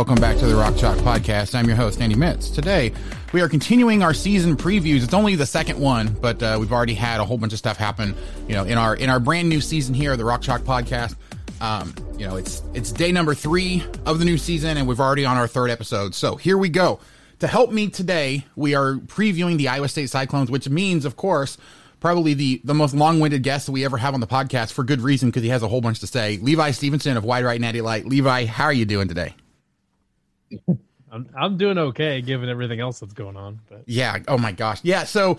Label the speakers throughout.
Speaker 1: Welcome back to the Rock Chalk Podcast. I'm your host, Andy Mitts. Today, we are continuing our season previews. It's only the second one, but uh, we've already had a whole bunch of stuff happen. You know, in our in our brand new season here, the Rock Chalk Podcast. Um, you know, it's it's day number three of the new season, and we've already on our third episode. So here we go. To help me today, we are previewing the Iowa State Cyclones, which means, of course, probably the the most long-winded guest that we ever have on the podcast for good reason because he has a whole bunch to say. Levi Stevenson of Wide Right Natty Lite. Levi, how are you doing today?
Speaker 2: I'm I'm doing okay given everything else that's going on. But
Speaker 1: Yeah. Oh my gosh. Yeah. So,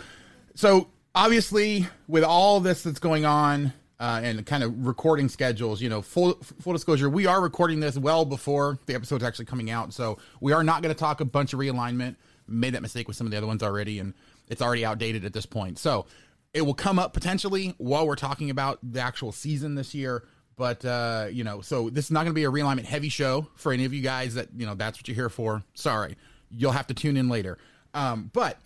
Speaker 1: so obviously with all this that's going on uh, and kind of recording schedules, you know, full full disclosure, we are recording this well before the episode's actually coming out. So we are not going to talk a bunch of realignment. Made that mistake with some of the other ones already, and it's already outdated at this point. So it will come up potentially while we're talking about the actual season this year. But uh, you know, so this is not going to be a realignment heavy show for any of you guys that you know that's what you're here for. Sorry, you'll have to tune in later. Um, but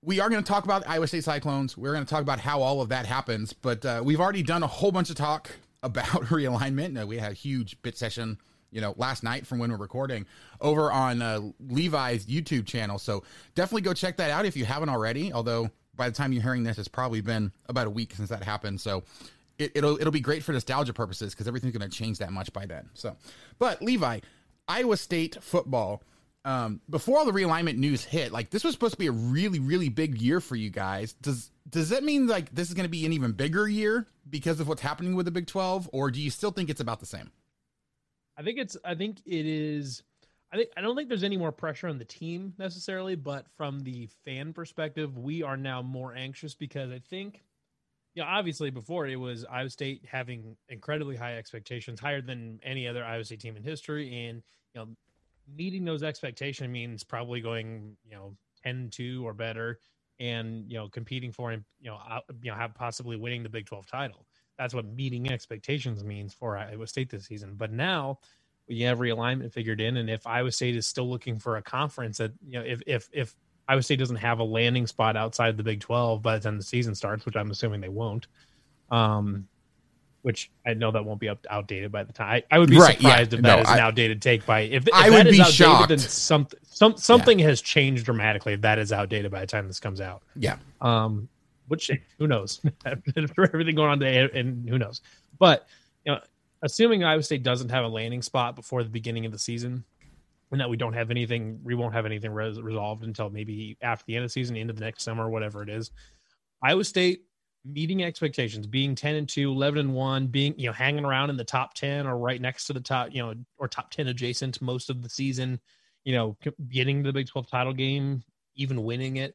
Speaker 1: we are going to talk about Iowa State Cyclones. We're going to talk about how all of that happens. But uh, we've already done a whole bunch of talk about realignment. Uh, we had a huge bit session, you know, last night from when we're recording over on uh, Levi's YouTube channel. So definitely go check that out if you haven't already. Although by the time you're hearing this, it's probably been about a week since that happened. So it, it'll it'll be great for nostalgia purposes because everything's going to change that much by then. So, but Levi, Iowa State football. Um, before all the realignment news hit, like this was supposed to be a really really big year for you guys. Does does that mean like this is going to be an even bigger year because of what's happening with the Big Twelve, or do you still think it's about the same?
Speaker 2: I think it's I think it is I think I don't think there's any more pressure on the team necessarily, but from the fan perspective, we are now more anxious because I think know, obviously before it was Iowa State having incredibly high expectations, higher than any other Iowa State team in history. And, you know, meeting those expectations means probably going, you know, 10 2 or better and, you know, competing for and, you know, you know, have possibly winning the Big 12 title. That's what meeting expectations means for Iowa State this season. But now we have realignment figured in. And if Iowa State is still looking for a conference that, you know, if, if, if, Iowa State doesn't have a landing spot outside the Big 12 by the time the season starts, which I'm assuming they won't. Um, which I know that won't be up, outdated by the time. I, I would be
Speaker 1: Right,
Speaker 2: surprised
Speaker 1: yeah.
Speaker 2: if that
Speaker 1: No,
Speaker 2: is
Speaker 1: I-
Speaker 2: an outdated take by if, if
Speaker 1: I
Speaker 2: that
Speaker 1: would
Speaker 2: is
Speaker 1: be
Speaker 2: outdated,
Speaker 1: shocked.
Speaker 2: then something some something has changed dramatically. If that is outdated by the time this comes out,
Speaker 1: Yeah.
Speaker 2: um, which who knows for everything going on today, and who knows. But you know, assuming Iowa State doesn't have a landing spot before the beginning of the season, and that we don't have anything, we won't have anything res- resolved until maybe after the end of the season, into the next summer, whatever it is. Iowa State meeting expectations, being 10 and 2, 11 and 1, being, you know, hanging around in the top 10 or right next to the top, you know, or top 10 adjacent most of the season, you know, getting the Big 12 title game, even winning it.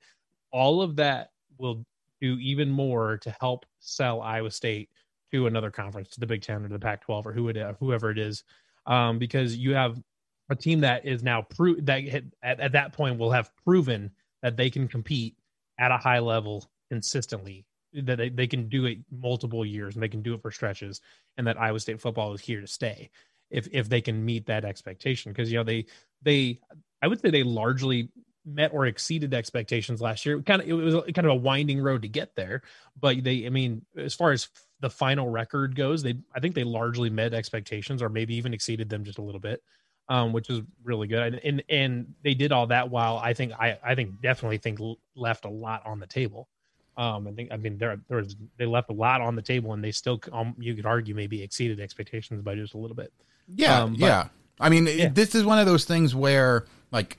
Speaker 2: All of that will do even more to help sell Iowa State to another conference, to the Big Ten or the Pac-12 or who whoever it is, um, because you have a team that is now pro- that at, at that point will have proven that they can compete at a high level consistently that they, they can do it multiple years and they can do it for stretches and that Iowa State football is here to stay if if they can meet that expectation because you know they they I would say they largely met or exceeded expectations last year. Kind of it was kind of a winding road to get there, but they I mean as far as the final record goes, they I think they largely met expectations or maybe even exceeded them just a little bit. Um, which is really good, and, and and they did all that while I think I I think definitely think left a lot on the table. Um, I think I mean there there was they left a lot on the table, and they still um, you could argue maybe exceeded expectations by just a little bit.
Speaker 1: Yeah,
Speaker 2: Um, but-
Speaker 1: yeah. I mean,
Speaker 2: Yeah.
Speaker 1: this is one of those things where like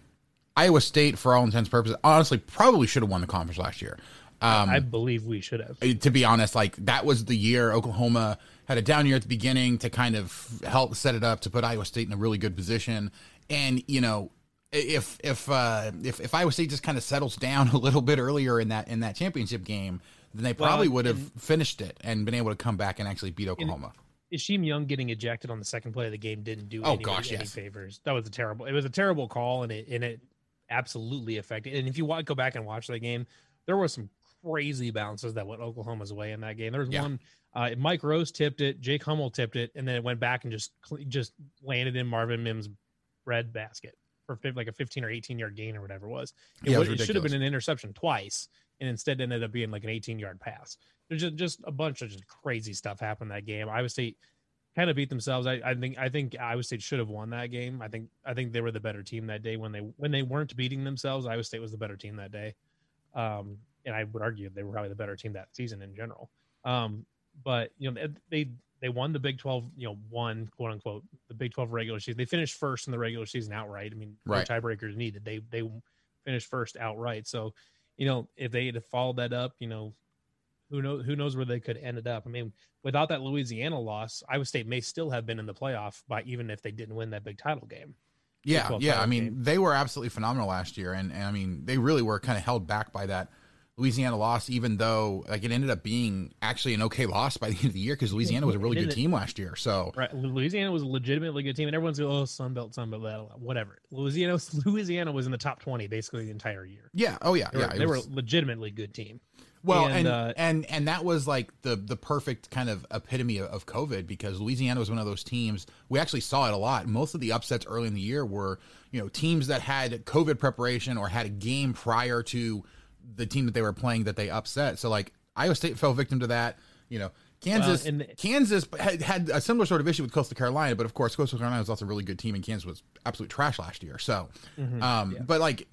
Speaker 1: Iowa State, for all intents and purposes, honestly probably should have won the conference last year. Um,
Speaker 2: I believe we should have.
Speaker 1: Uh, to be honest, like that was the year Oklahoma had a down year at the beginning to kind of help set it up to put Iowa State in a really good position. And you know, if if uh, if if Iowa State just kind of settles down a little bit earlier in that in that championship game, then they
Speaker 2: Well,
Speaker 1: probably would have finished it and been able to come back and actually beat Oklahoma.
Speaker 2: Isheem Young getting ejected on the second play of the game didn't do
Speaker 1: Oh,
Speaker 2: anybody
Speaker 1: gosh,
Speaker 2: any
Speaker 1: yes.
Speaker 2: favors. That was a terrible. It was a terrible call, and it and it absolutely affected. And if you want go back and watch that game, there were some crazy bounces that went Oklahoma's way in that game. There was
Speaker 1: Yeah.
Speaker 2: one. Uh, Mike Rose tipped it, Jake Hummel tipped it, and then it went back and just just landed in Marvin Mims' bread basket for like a 15 or 18 yard gain or whatever it was. It,
Speaker 1: Yeah, it
Speaker 2: was, it should have been an interception twice, and instead ended up being like an 18 yard pass. There's just, just a bunch of just crazy stuff happened that game. Iowa State kind of beat themselves. I, I think I think Iowa State should have won that game. I think I think they were the better team that day when they when they weren't beating themselves. Iowa State was the better team that day, um, and I would argue they were probably the better team that season in general. Um, but you know they they won the Big Twelve. You know, won quote unquote the Big Twelve regular season. They finished first in the regular season outright. I mean,
Speaker 1: Right.
Speaker 2: no tiebreakers needed. They they finished first outright. So, you know, if they had followed that up, you know, who knows who knows where they could ended up. I mean, without that Louisiana loss, Iowa State may still have been in the playoff by even if they didn't win that big title game.
Speaker 1: Yeah, yeah. I mean,
Speaker 2: game.
Speaker 1: they were absolutely phenomenal last year, and, and I mean, they really were kind of held back by that Louisiana lost, even though like it ended up being actually an okay loss by the end of the year because Louisiana was a really good team last year. So
Speaker 2: Right, Louisiana was a legitimately good team, and everyone's going, "Oh, Sun Belt, Sun Belt, blah, blah, blah," whatever." Louisiana, Louisiana was in the top twenty basically the entire year.
Speaker 1: yeah, oh yeah,
Speaker 2: They
Speaker 1: yeah. it
Speaker 2: they
Speaker 1: was-
Speaker 2: were a legitimately good team.
Speaker 1: Well, and
Speaker 2: and,
Speaker 1: and,
Speaker 2: uh,
Speaker 1: and that was like the the perfect kind of epitome of, of COVID because Louisiana was one of those teams. We actually saw it a lot. Most of the upsets early in the year were you know teams that had COVID preparation or had a game prior to the team that they were playing that they upset. So like Iowa State fell victim to that. You know. Kansas,
Speaker 2: Well, and-
Speaker 1: Kansas had, had a similar sort of issue with Coastal Carolina, but of course, Coastal Carolina was also a really good team, and Kansas was absolute trash last year. So,
Speaker 2: Mm-hmm.
Speaker 1: um, but like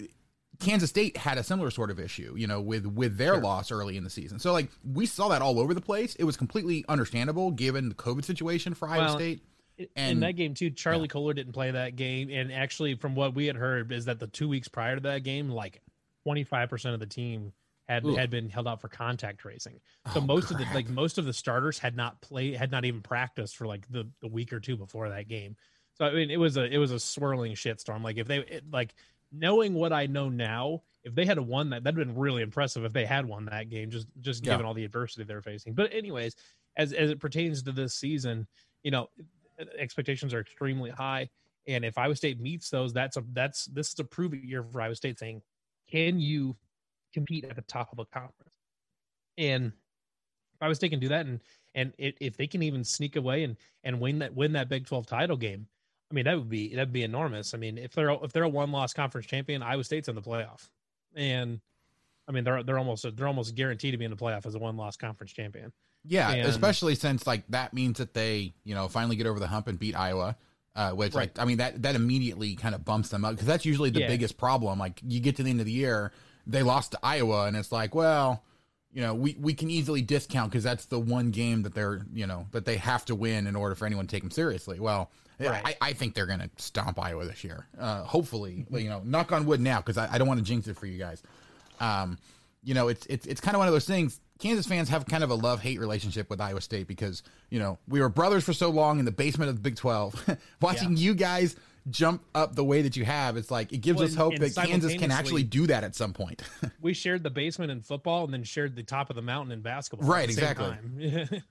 Speaker 1: Kansas State had a similar sort of issue, you know, with with their loss early in the season. So like we saw that all over the place. It was completely understandable given the COVID situation for Iowa
Speaker 2: Well,
Speaker 1: State.
Speaker 2: in
Speaker 1: And-
Speaker 2: that game too, Charlie Kolar didn't play that game, and actually, from what we had heard, is that the two weeks prior to that game, like twenty five percent of the team had
Speaker 1: Ugh.
Speaker 2: had been held out for contact tracing. So
Speaker 1: Oh,
Speaker 2: most of the like most of the starters had not played, had not even practiced for like the, the week or two before that game. So I mean, it was a it was a swirling shitstorm. Like if they it, like knowing what I know now, if they had won that, that'd been really impressive. If they had won that game, just just
Speaker 1: Yeah.
Speaker 2: given all the adversity they're facing. But anyways, as as it pertains to this season, you know, expectations are extremely high. And if Iowa State meets those, that's a that's this is a prove it year for Iowa State saying, can you compete at the top of a conference? And if Iowa State can do that, and and if, if they can even sneak away and and win that win that Big Twelve title game, I mean that would be that'd be enormous. I mean if they're if they're a one loss conference champion, Iowa State's in the playoff, and I mean they're they're almost they're almost guaranteed to be in the playoff as a one loss conference champion.
Speaker 1: Yeah,
Speaker 2: And-
Speaker 1: especially since like that means that they, you know, finally get over the hump and beat Iowa. Uh, which
Speaker 2: Right.
Speaker 1: like I mean that that immediately kind of bumps them up because that's usually the
Speaker 2: Yeah.
Speaker 1: biggest problem. Like you get to the end of the year, they lost to Iowa, and it's like, well, you know, we we can easily discount because that's the one game that they're you know that they have to win in order for anyone to take them seriously. Well,
Speaker 2: Right.
Speaker 1: I, I think they're gonna stomp Iowa this year. Uh, hopefully, you know, knock on wood now because I, I don't want to jinx it for you guys. Um, you know, it's it's it's kind of one of those things. Kansas fans have kind of a love hate relationship with Iowa State because you know we were brothers for so long in the basement of the Big Twelve, watching you guys jump up the way that you have, it's like it gives
Speaker 2: Well,
Speaker 1: us hope
Speaker 2: and-
Speaker 1: that Kansas can actually do that at some point.
Speaker 2: we shared the basement in football and then shared the top of the mountain in basketball. at
Speaker 1: Right, exactly.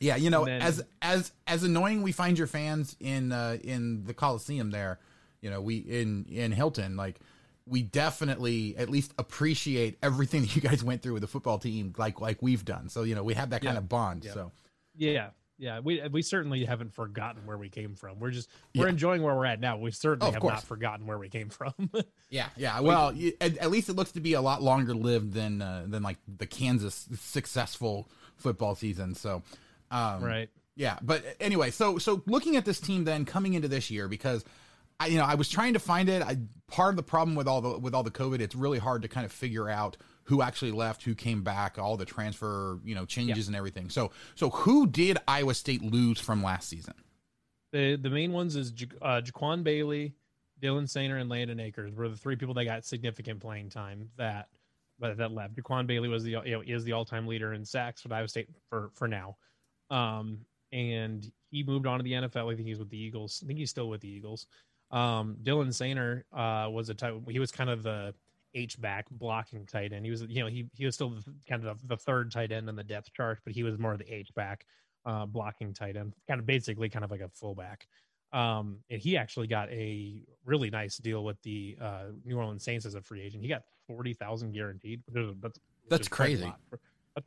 Speaker 1: Yeah, you know,
Speaker 2: then-
Speaker 1: as as as annoying we find your fans in uh in the Coliseum there, you know, we in in Hilton, like we definitely at least appreciate everything that you guys went through with the football team like like we've done. So, you know, we have that kind
Speaker 2: Yeah.
Speaker 1: of bond.
Speaker 2: Yeah.
Speaker 1: So
Speaker 2: yeah, yeah. We we certainly haven't forgotten where we came from. We're just we're
Speaker 1: Yeah.
Speaker 2: enjoying where we're at now. We certainly
Speaker 1: Oh,
Speaker 2: have
Speaker 1: course.
Speaker 2: not forgotten where we came from.
Speaker 1: Yeah, yeah. Well, y at, at least it looks to be a lot longer lived than uh, than like the Kansas successful football season. So, um,
Speaker 2: right.
Speaker 1: Yeah, but anyway, so so looking at this team then coming into this year because I you know I was trying to find it. I part of the problem with all the with all the COVID, it's really hard to kind of figure out who actually left, who came back, all the transfer you know changes and everything. So so who did Iowa State lose from last season?
Speaker 2: The the main ones is Ja- uh, Jaquan Bailey, Dylan Soehner, and Landen Akers were the three people that got significant playing time that but that left. Jaquan Bailey was the you know is the all time leader in sacks for Iowa State for for now, um, and he moved on to the NFL. I think he's with the Eagles. I think he's still with the Eagles. Um, Dylan Soehner uh, was a type. He was kind of the H back blocking tight end. He was you know he he was still the, kind of the third tight end in the depth chart, but he was more of the H back uh, blocking tight end, kind of basically kind of like a fullback. Um, and he actually got a really nice deal with the uh, New Orleans Saints as a free agent. He got forty thousand guaranteed. That's
Speaker 1: That's
Speaker 2: is quite a
Speaker 1: crazy.
Speaker 2: for-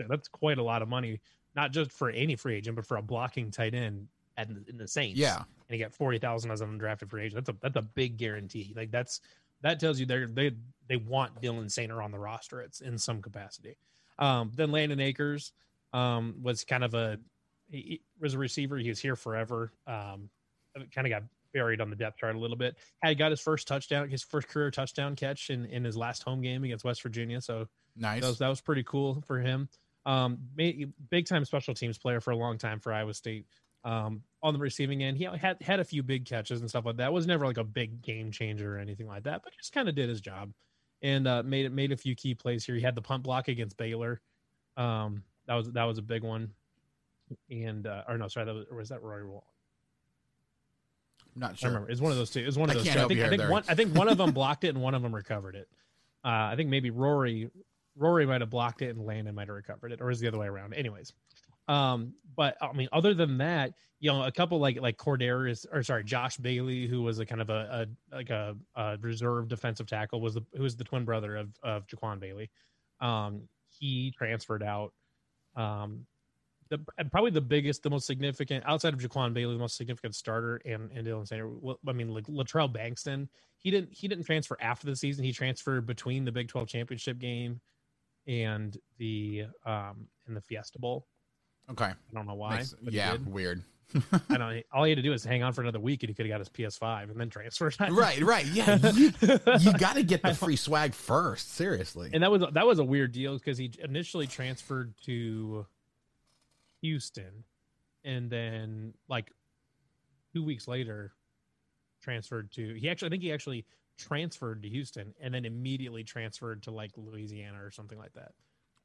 Speaker 2: that's quite a lot of money, not just for any free agent, but for a blocking tight end at, in the Saints.
Speaker 1: Yeah.
Speaker 2: and he got forty thousand as an undrafted free agent. That's a that's a big guarantee. Like that's that tells you they they they want Dylan Soehner on the roster. It's in some capacity. Um, then Landen Akers um, was kind of a he, he was a receiver. He was here forever. Um, kind of got buried on the depth chart a little bit. Had got his first touchdown, his first career touchdown catch in, in his last home game against West Virginia. So
Speaker 1: Nice.
Speaker 2: that was, that was pretty cool for him. Um, big time special teams player for a long time for Iowa State. Um, on the receiving end, he had had a few big catches and stuff like that. Was never like a big game changer or anything like that, but just kind of did his job and uh, made it made a few key plays here. He had the punt block against Baylor. Um, that was that was a big one. And uh, or no, sorry, that was was that Roy Wall?
Speaker 1: I'm not
Speaker 2: I
Speaker 1: sure.
Speaker 2: remember. It's one of those two. It's one of
Speaker 1: I
Speaker 2: those two. I think, I think one. I think one of them blocked it and one of them recovered it. Uh, I think maybe Rory, Rory might have blocked it and Landen might have recovered it, or is the other way around. Anyways, um, but I mean, other than that, you know, a couple like like Cordero or sorry, Josh Bailey, who was a kind of a, a like a, a reserve defensive tackle, was the who was the twin brother of of Jaquan Bailey. Um, he transferred out. Um, the probably the biggest, the most significant outside of Jaquan Bailey, the most significant starter and and Dylan Soehner. I mean, like Latrell Bankston, he didn't he didn't transfer after the season. He transferred between the Big Twelve championship game and the um and the Fiesta Bowl.
Speaker 1: Okay.
Speaker 2: I don't know why.
Speaker 1: Makes- yeah, weird.
Speaker 2: I don't. All he had to do is hang on for another week, and he could have got his PS5 and then transferred.
Speaker 1: Right, right. Yeah. You, you got to get the free swag first. Seriously.
Speaker 2: and that was that was a weird deal because he initially transferred to Houston, and then like two weeks later, transferred to. He actually, I think he actually transferred to Houston, and then immediately transferred to like Louisiana or something like that.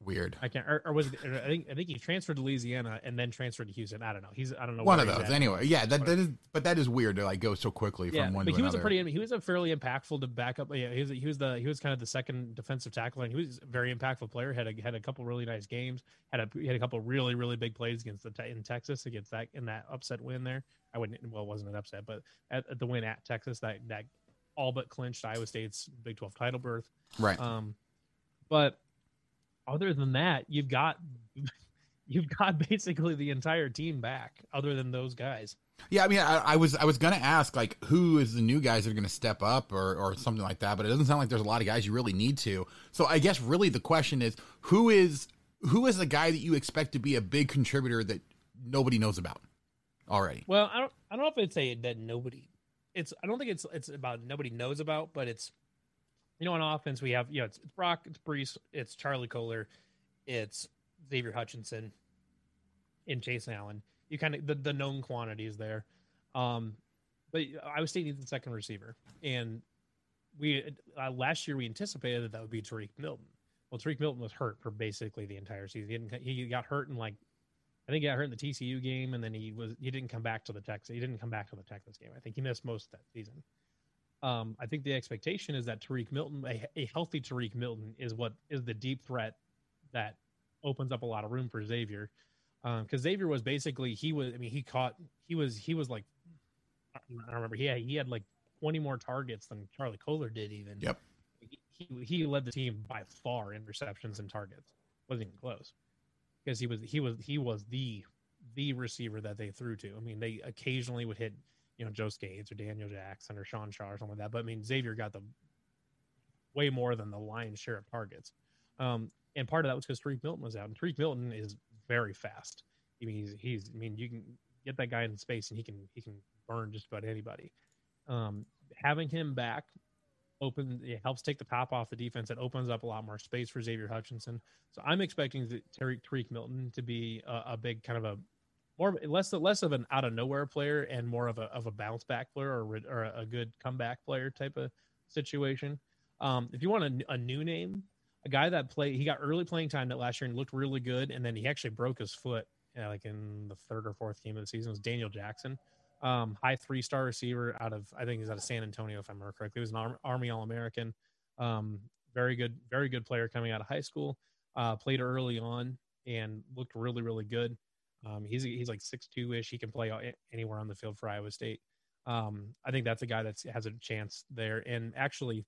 Speaker 1: Weird.
Speaker 2: I can't, or, or was it? or I think I think he transferred to Louisiana and then transferred to Houston. I don't know. He's I don't know.
Speaker 1: One of those. Anyway, yeah, that, that is, but that is weird to like go so quickly from one
Speaker 2: but
Speaker 1: to
Speaker 2: he was
Speaker 1: another.
Speaker 2: a pretty. He was a fairly impactful to back up. Yeah, he was. He was the. He was kind of the second defensive tackler, and he was a very impactful player. had a had a couple really nice games. Had a had a couple really really big plays against the in Texas against that in that upset win there. I wouldn't. Well, it wasn't an upset, but at, at the win at Texas that that all but clinched Iowa State's Big Twelve title berth.
Speaker 1: Right.
Speaker 2: Um, but other than that, you've got you've got basically the entire team back, other than those guys.
Speaker 1: Yeah, I mean, I, I was I was gonna ask like who is the new guys that are gonna step up or or something like that, but it doesn't sound like there's a lot of guys you really need to. So I guess really the question is who is who is the guy that you expect to be a big contributor that nobody knows about already?
Speaker 2: Well, I don't. I don't know if it's a that nobody. It's. I don't think it's. It's about nobody knows about, but it's. You know, on offense we have. You know, it's, it's Brock, it's Breece, it's Charlie Kolar, it's Xavier Hutchinson, and Chase Allen. You kind of the the known quantities there. Um, but Iowa State needs a second receiver, and we uh, last year we anticipated that that would be Tarique Milton. Well, Tarique Milton was hurt for basically the entire season. He, he got hurt in like I think he got hurt in the TCU game, and then he was he didn't come back to the Texas. He didn't come back to the Texas game. I think he missed most of that season. Um, I think the expectation is that Tarique Milton, a, a healthy Tarique Milton, is what is the deep threat that opens up a lot of room for Xavier. Because um, Xavier was basically he was. I mean, he caught. He was. He was like. I don't remember. He had, he had like 20 more targets than Charlie Kolar did. Even.
Speaker 1: Yep.
Speaker 2: He, he led the team by far in receptions and targets. wasn't even close because he was he was he was the the receiver that they threw to. I mean, they occasionally would hit you know Joe Scates or Daniel Jackson or Sean Shaw or something like that. But I mean, Xavier got the way more than the lion's share of targets. Um, and part of that was because Tarique Milton was out, and Tarique Milton is very fast. I mean, he's he's I mean, you can get that guy in space, and he can he can burn just about anybody. Um, having him back open it helps take the top off the defense. It opens up a lot more space for Xavier Hutchinson. So I'm expecting Tarique, Tarique Milton to be a, a, big kind of a more less less of an out of nowhere player and more of a of a bounce back player or, or a good comeback player type of situation. Um, if you want a, a new name, a guy that played he got early playing time that last year and looked really good, and then he actually broke his foot you know, like in the third or fourth game of the season was Daniel Jackson um, high three star receiver out of I think he's out of San Antonio if I remember correctly. He was an Army All American. Um, very good, very good player coming out of high school. Uh, played early on and looked really, really good. Um, he's he's like six two ish. He can play anywhere on the field for Iowa State. Um, I think that's a guy that has a chance there. And actually,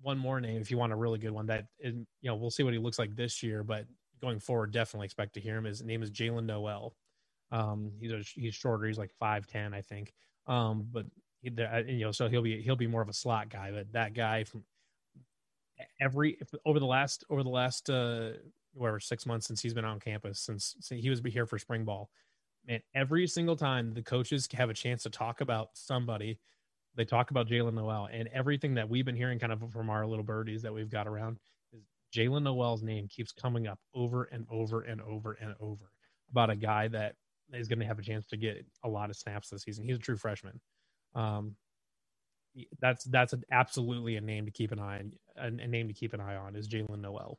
Speaker 2: one more name if you want a really good one that is, you know we'll see what he looks like this year, but going forward, definitely expect to hear him. His name is Jaylin Noel. Um, he's a, he's shorter. He's like five ten, I think. Um, but he, you know, so he'll be he'll be more of a slot guy. But that guy from every over the last over the last uh whatever six months since he's been on campus since, since he was here for spring ball, man, every single time the coaches have a chance to talk about somebody, they talk about Jaylin Noel and everything that we've been hearing kind of from our little birdies that we've got around is Jaylin Noel's name keeps coming up over and over and over and over about a guy that is going to have a chance to get a lot of snaps this season. He's a true freshman. Um, that's that's an, absolutely a name to keep an eye on. A, a name to keep an eye on is Jaylin Noel.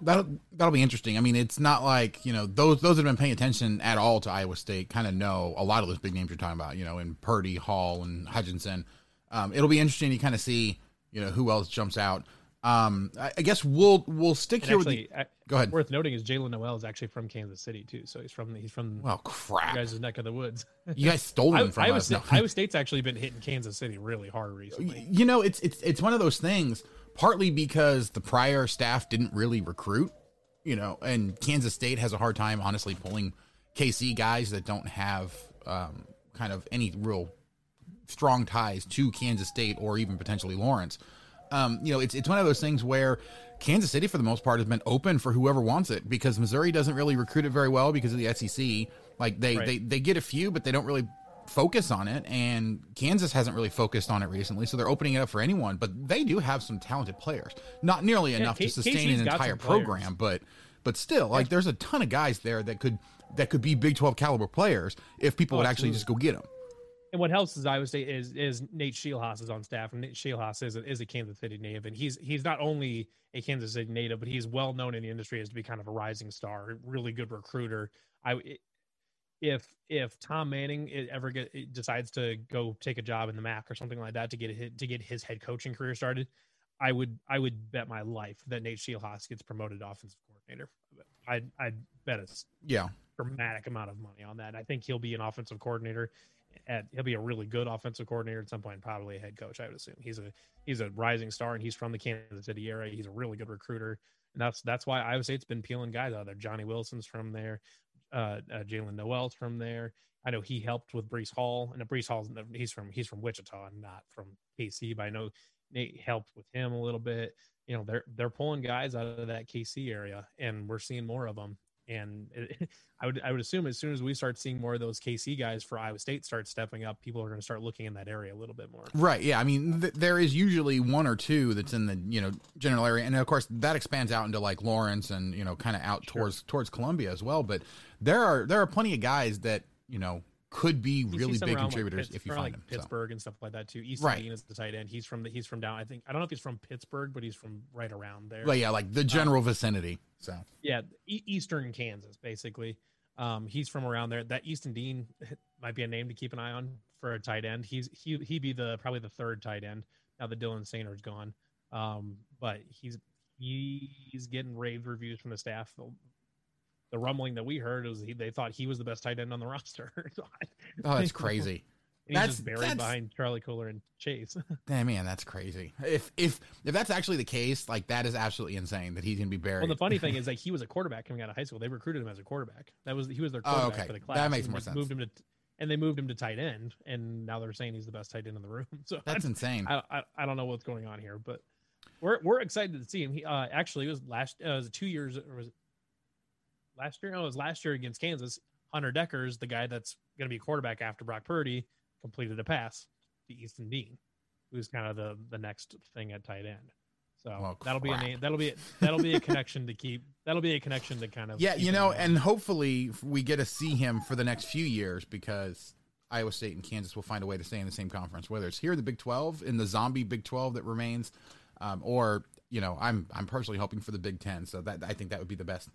Speaker 1: That'll that'll be interesting. I mean, it's not like you know those those that have been paying attention at all to Iowa State kind of know a lot of those big names you're talking about. You know, in Purdy, Hall, and Hutchinson. Um, it'll be interesting to kind of see you know who else jumps out. Um, I, I guess we'll we'll stick and here actually, with. The, go ahead.
Speaker 2: Worth noting is Jaylin Noel is actually from Kansas City too, so he's from he's from.
Speaker 1: Well, crap.
Speaker 2: You guys' neck of the woods.
Speaker 1: You guys stole him from
Speaker 2: Iowa
Speaker 1: us.
Speaker 2: State, no. Iowa State's actually been hitting Kansas City really hard recently.
Speaker 1: You know, it's it's it's one of those things. Partly because the prior staff didn't really recruit, you know, and Kansas State has a hard time, honestly, pulling KC guys that don't have um, kind of any real strong ties to Kansas State or even potentially Lawrence um, you know, it's it's one of those things where Kansas City, for the most part, has been open for whoever wants it because Missouri doesn't really recruit it very well because of the SEC. Like they right. they they get a few, but they don't really focus on it. And Kansas hasn't really focused on it recently, so they're opening it up for anyone. But they do have some talented players, not nearly yeah, enough K- to sustain KC's an entire program, but but still, like there's a ton of guys there that could that could be Big Twelve caliber players if people oh, would actually just go get them.
Speaker 2: And what helps is Iowa State is is Nate Scheelhaase is on staff, and Nate is a, is a Kansas City native, and he's he's not only a Kansas City native, but he's well known in the industry as to be kind of a rising star, really good recruiter. I if if Tom Manning ever get decides to go take a job in the MAC or something like that to get to get his head coaching career started, I would I would bet my life that Nate Scheelhaase gets promoted offensive coordinator. I'd I'd bet a
Speaker 1: yeah
Speaker 2: dramatic amount of money on that. I think he'll be an offensive coordinator at he'll be a really good offensive coordinator at some point, probably a head coach. I would assume he's a he's a rising star and he's from the Kansas City area. He's a really good recruiter, and that's that's why Iowa State's been peeling guys out there. Johnny Wilson's from there, uh, uh, Jaylin Noel's from there. I know he helped with Breece Hall, and Breece Hall's he's from he's from Wichita, and not from KC, but I know Nate helped with him a little bit. You know, they're they're pulling guys out of that KC area, and we're seeing more of them and it, I would I would assume as soon as we start seeing more of those KC guys for Iowa State start stepping up, people are going to start looking in that area a little bit more.
Speaker 1: Right. Yeah. I mean, th- there is usually one or two that's in the you know general area, and of course that expands out into like Lawrence and you know kind of out sure. towards towards Columbia as well. But there are there are plenty of guys that you know could be really big contributors like if you find
Speaker 2: like
Speaker 1: them.
Speaker 2: Pittsburgh
Speaker 1: so.
Speaker 2: and stuff like that too. Easton right. Dean is the tight end. He's from the, he's from down. I think I don't know if he's from Pittsburgh, but he's from right around there.
Speaker 1: Well, yeah, like the general um, vicinity. So
Speaker 2: yeah, e- eastern Kansas basically. Um, he's from around there. That Easton Dean might be a name to keep an eye on for a tight end. He's he he'd be the probably the third tight end now that Dylan Soehner's gone. Um, but he's he's getting rave reviews from the staff. The, rumbling that we heard was he, they thought he was the best tight end on the roster.
Speaker 1: oh, that's crazy.
Speaker 2: He's just buried behind Charlie Kolar and Chase.
Speaker 1: Damn man, that's crazy. If if if that's actually the case, like that is absolutely insane that he's gonna be buried.
Speaker 2: Well, the funny thing is like he was a quarterback coming out of high school. They recruited him as a quarterback. That was he was their quarterback
Speaker 1: oh, okay.
Speaker 2: for the class.
Speaker 1: That makes more sense.
Speaker 2: Moved him to and they moved him to tight end, and now they're saying he's the best tight end in the room. So
Speaker 1: that's
Speaker 2: I,
Speaker 1: insane.
Speaker 2: I, I I don't know what's going on here, but we're we're excited to see him. He uh, actually it was last uh, it was two years or was it last year? No, it was last year against Kansas. Hunter Dekkers, the guy that's going to be quarterback after Brock Purdy, completed a pass to Easton Dean, who's kind of the the next thing at tight end. So
Speaker 1: Oh,
Speaker 2: that'll be a name. That'll be that'll be a connection to keep. That'll be a connection to kind of
Speaker 1: Yeah, you know, and hopefully we get to see him for the next few years because Iowa State and Kansas will find a way to stay in the same conference, whether it's here in the Big Twelve, in the zombie Big Twelve that remains, um, or you know, I'm I'm personally hoping for the Big Ten. So that I think that would be the best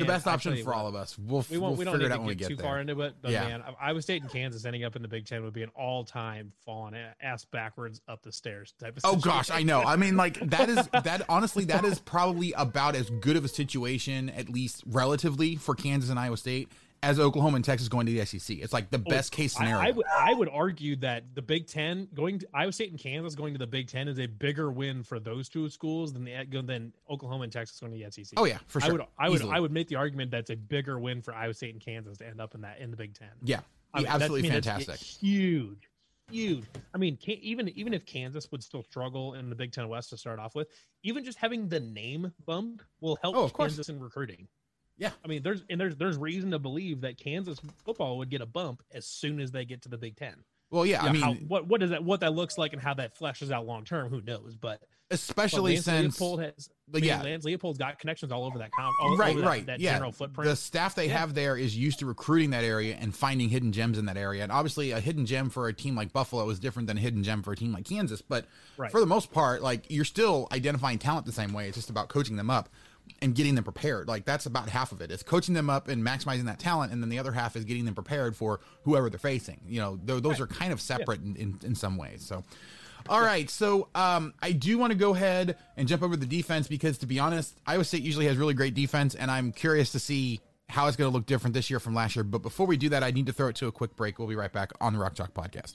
Speaker 1: the best option for
Speaker 2: what,
Speaker 1: all of us. We'll
Speaker 2: we won't.
Speaker 1: we'll
Speaker 2: we don't
Speaker 1: figure
Speaker 2: need
Speaker 1: it
Speaker 2: to
Speaker 1: out when we
Speaker 2: get
Speaker 1: get
Speaker 2: too
Speaker 1: there.
Speaker 2: far into it, but
Speaker 1: Yeah.
Speaker 2: man, I- Iowa State and Kansas ending up in the Big Ten would be an all-time falling ass backwards up the stairs type of.
Speaker 1: Oh gosh, I know. I mean, like that is that honestly that is probably about as good of a situation, at least relatively, for Kansas and Iowa State as Oklahoma and Texas going to the SEC. It's like the oh, best case
Speaker 2: Oh, I-
Speaker 1: scenario.
Speaker 2: I, would I would argue that the Big Ten going to Iowa State and Kansas going to the Big Ten is a bigger win for those two schools than the than Oklahoma and Texas going to the SEC.
Speaker 1: Oh, yeah, for
Speaker 2: I
Speaker 1: sure.
Speaker 2: would I would
Speaker 1: Easily.
Speaker 2: I would make the argument that's a bigger win for Iowa State and Kansas to end up in that in the Big Ten.
Speaker 1: yeah,
Speaker 2: I mean,
Speaker 1: absolutely
Speaker 2: I mean,
Speaker 1: fantastic.
Speaker 2: Huge, huge. I mean, even even if Kansas would still struggle in the Big Ten West to start off with, even just having the name bump will help
Speaker 1: Oh, of course.
Speaker 2: Kansas in recruiting.
Speaker 1: Yeah.
Speaker 2: I mean, there's and there's there's reason to believe that Kansas football would get a bump as soon as they get to the Big Ten.
Speaker 1: Well, yeah, I mean,
Speaker 2: how, what what does that what that looks like and how that fleshes out long term, who knows? But
Speaker 1: especially
Speaker 2: but
Speaker 1: since
Speaker 2: Leipold has,
Speaker 1: but yeah.
Speaker 2: Lance Leipold's got connections all over that com, all
Speaker 1: right,
Speaker 2: over that,
Speaker 1: right,
Speaker 2: that
Speaker 1: yeah.
Speaker 2: general footprint.
Speaker 1: The staff they
Speaker 2: Yeah.
Speaker 1: have there is used to recruiting that area and finding hidden gems in that area. And obviously, a hidden gem for a team like Buffalo is different than a hidden gem for a team like Kansas. But
Speaker 2: Right.
Speaker 1: for the most part, like you're still identifying talent the same way. It's just about coaching them up and getting them prepared. Like that's about half of it. It's coaching them up and maximizing that talent, and then the other half is getting them prepared for whoever they're facing. You know, th- those are kind of separate in, in, in some ways. So. All right, so um, I do want to go ahead and jump over the defense because, to be honest, Iowa State usually has really great defense, and I'm curious to see how it's going to look different this year from last year. But before we do that, I need to throw it to a quick break. We'll be right back on the Rock Chalk Podcast.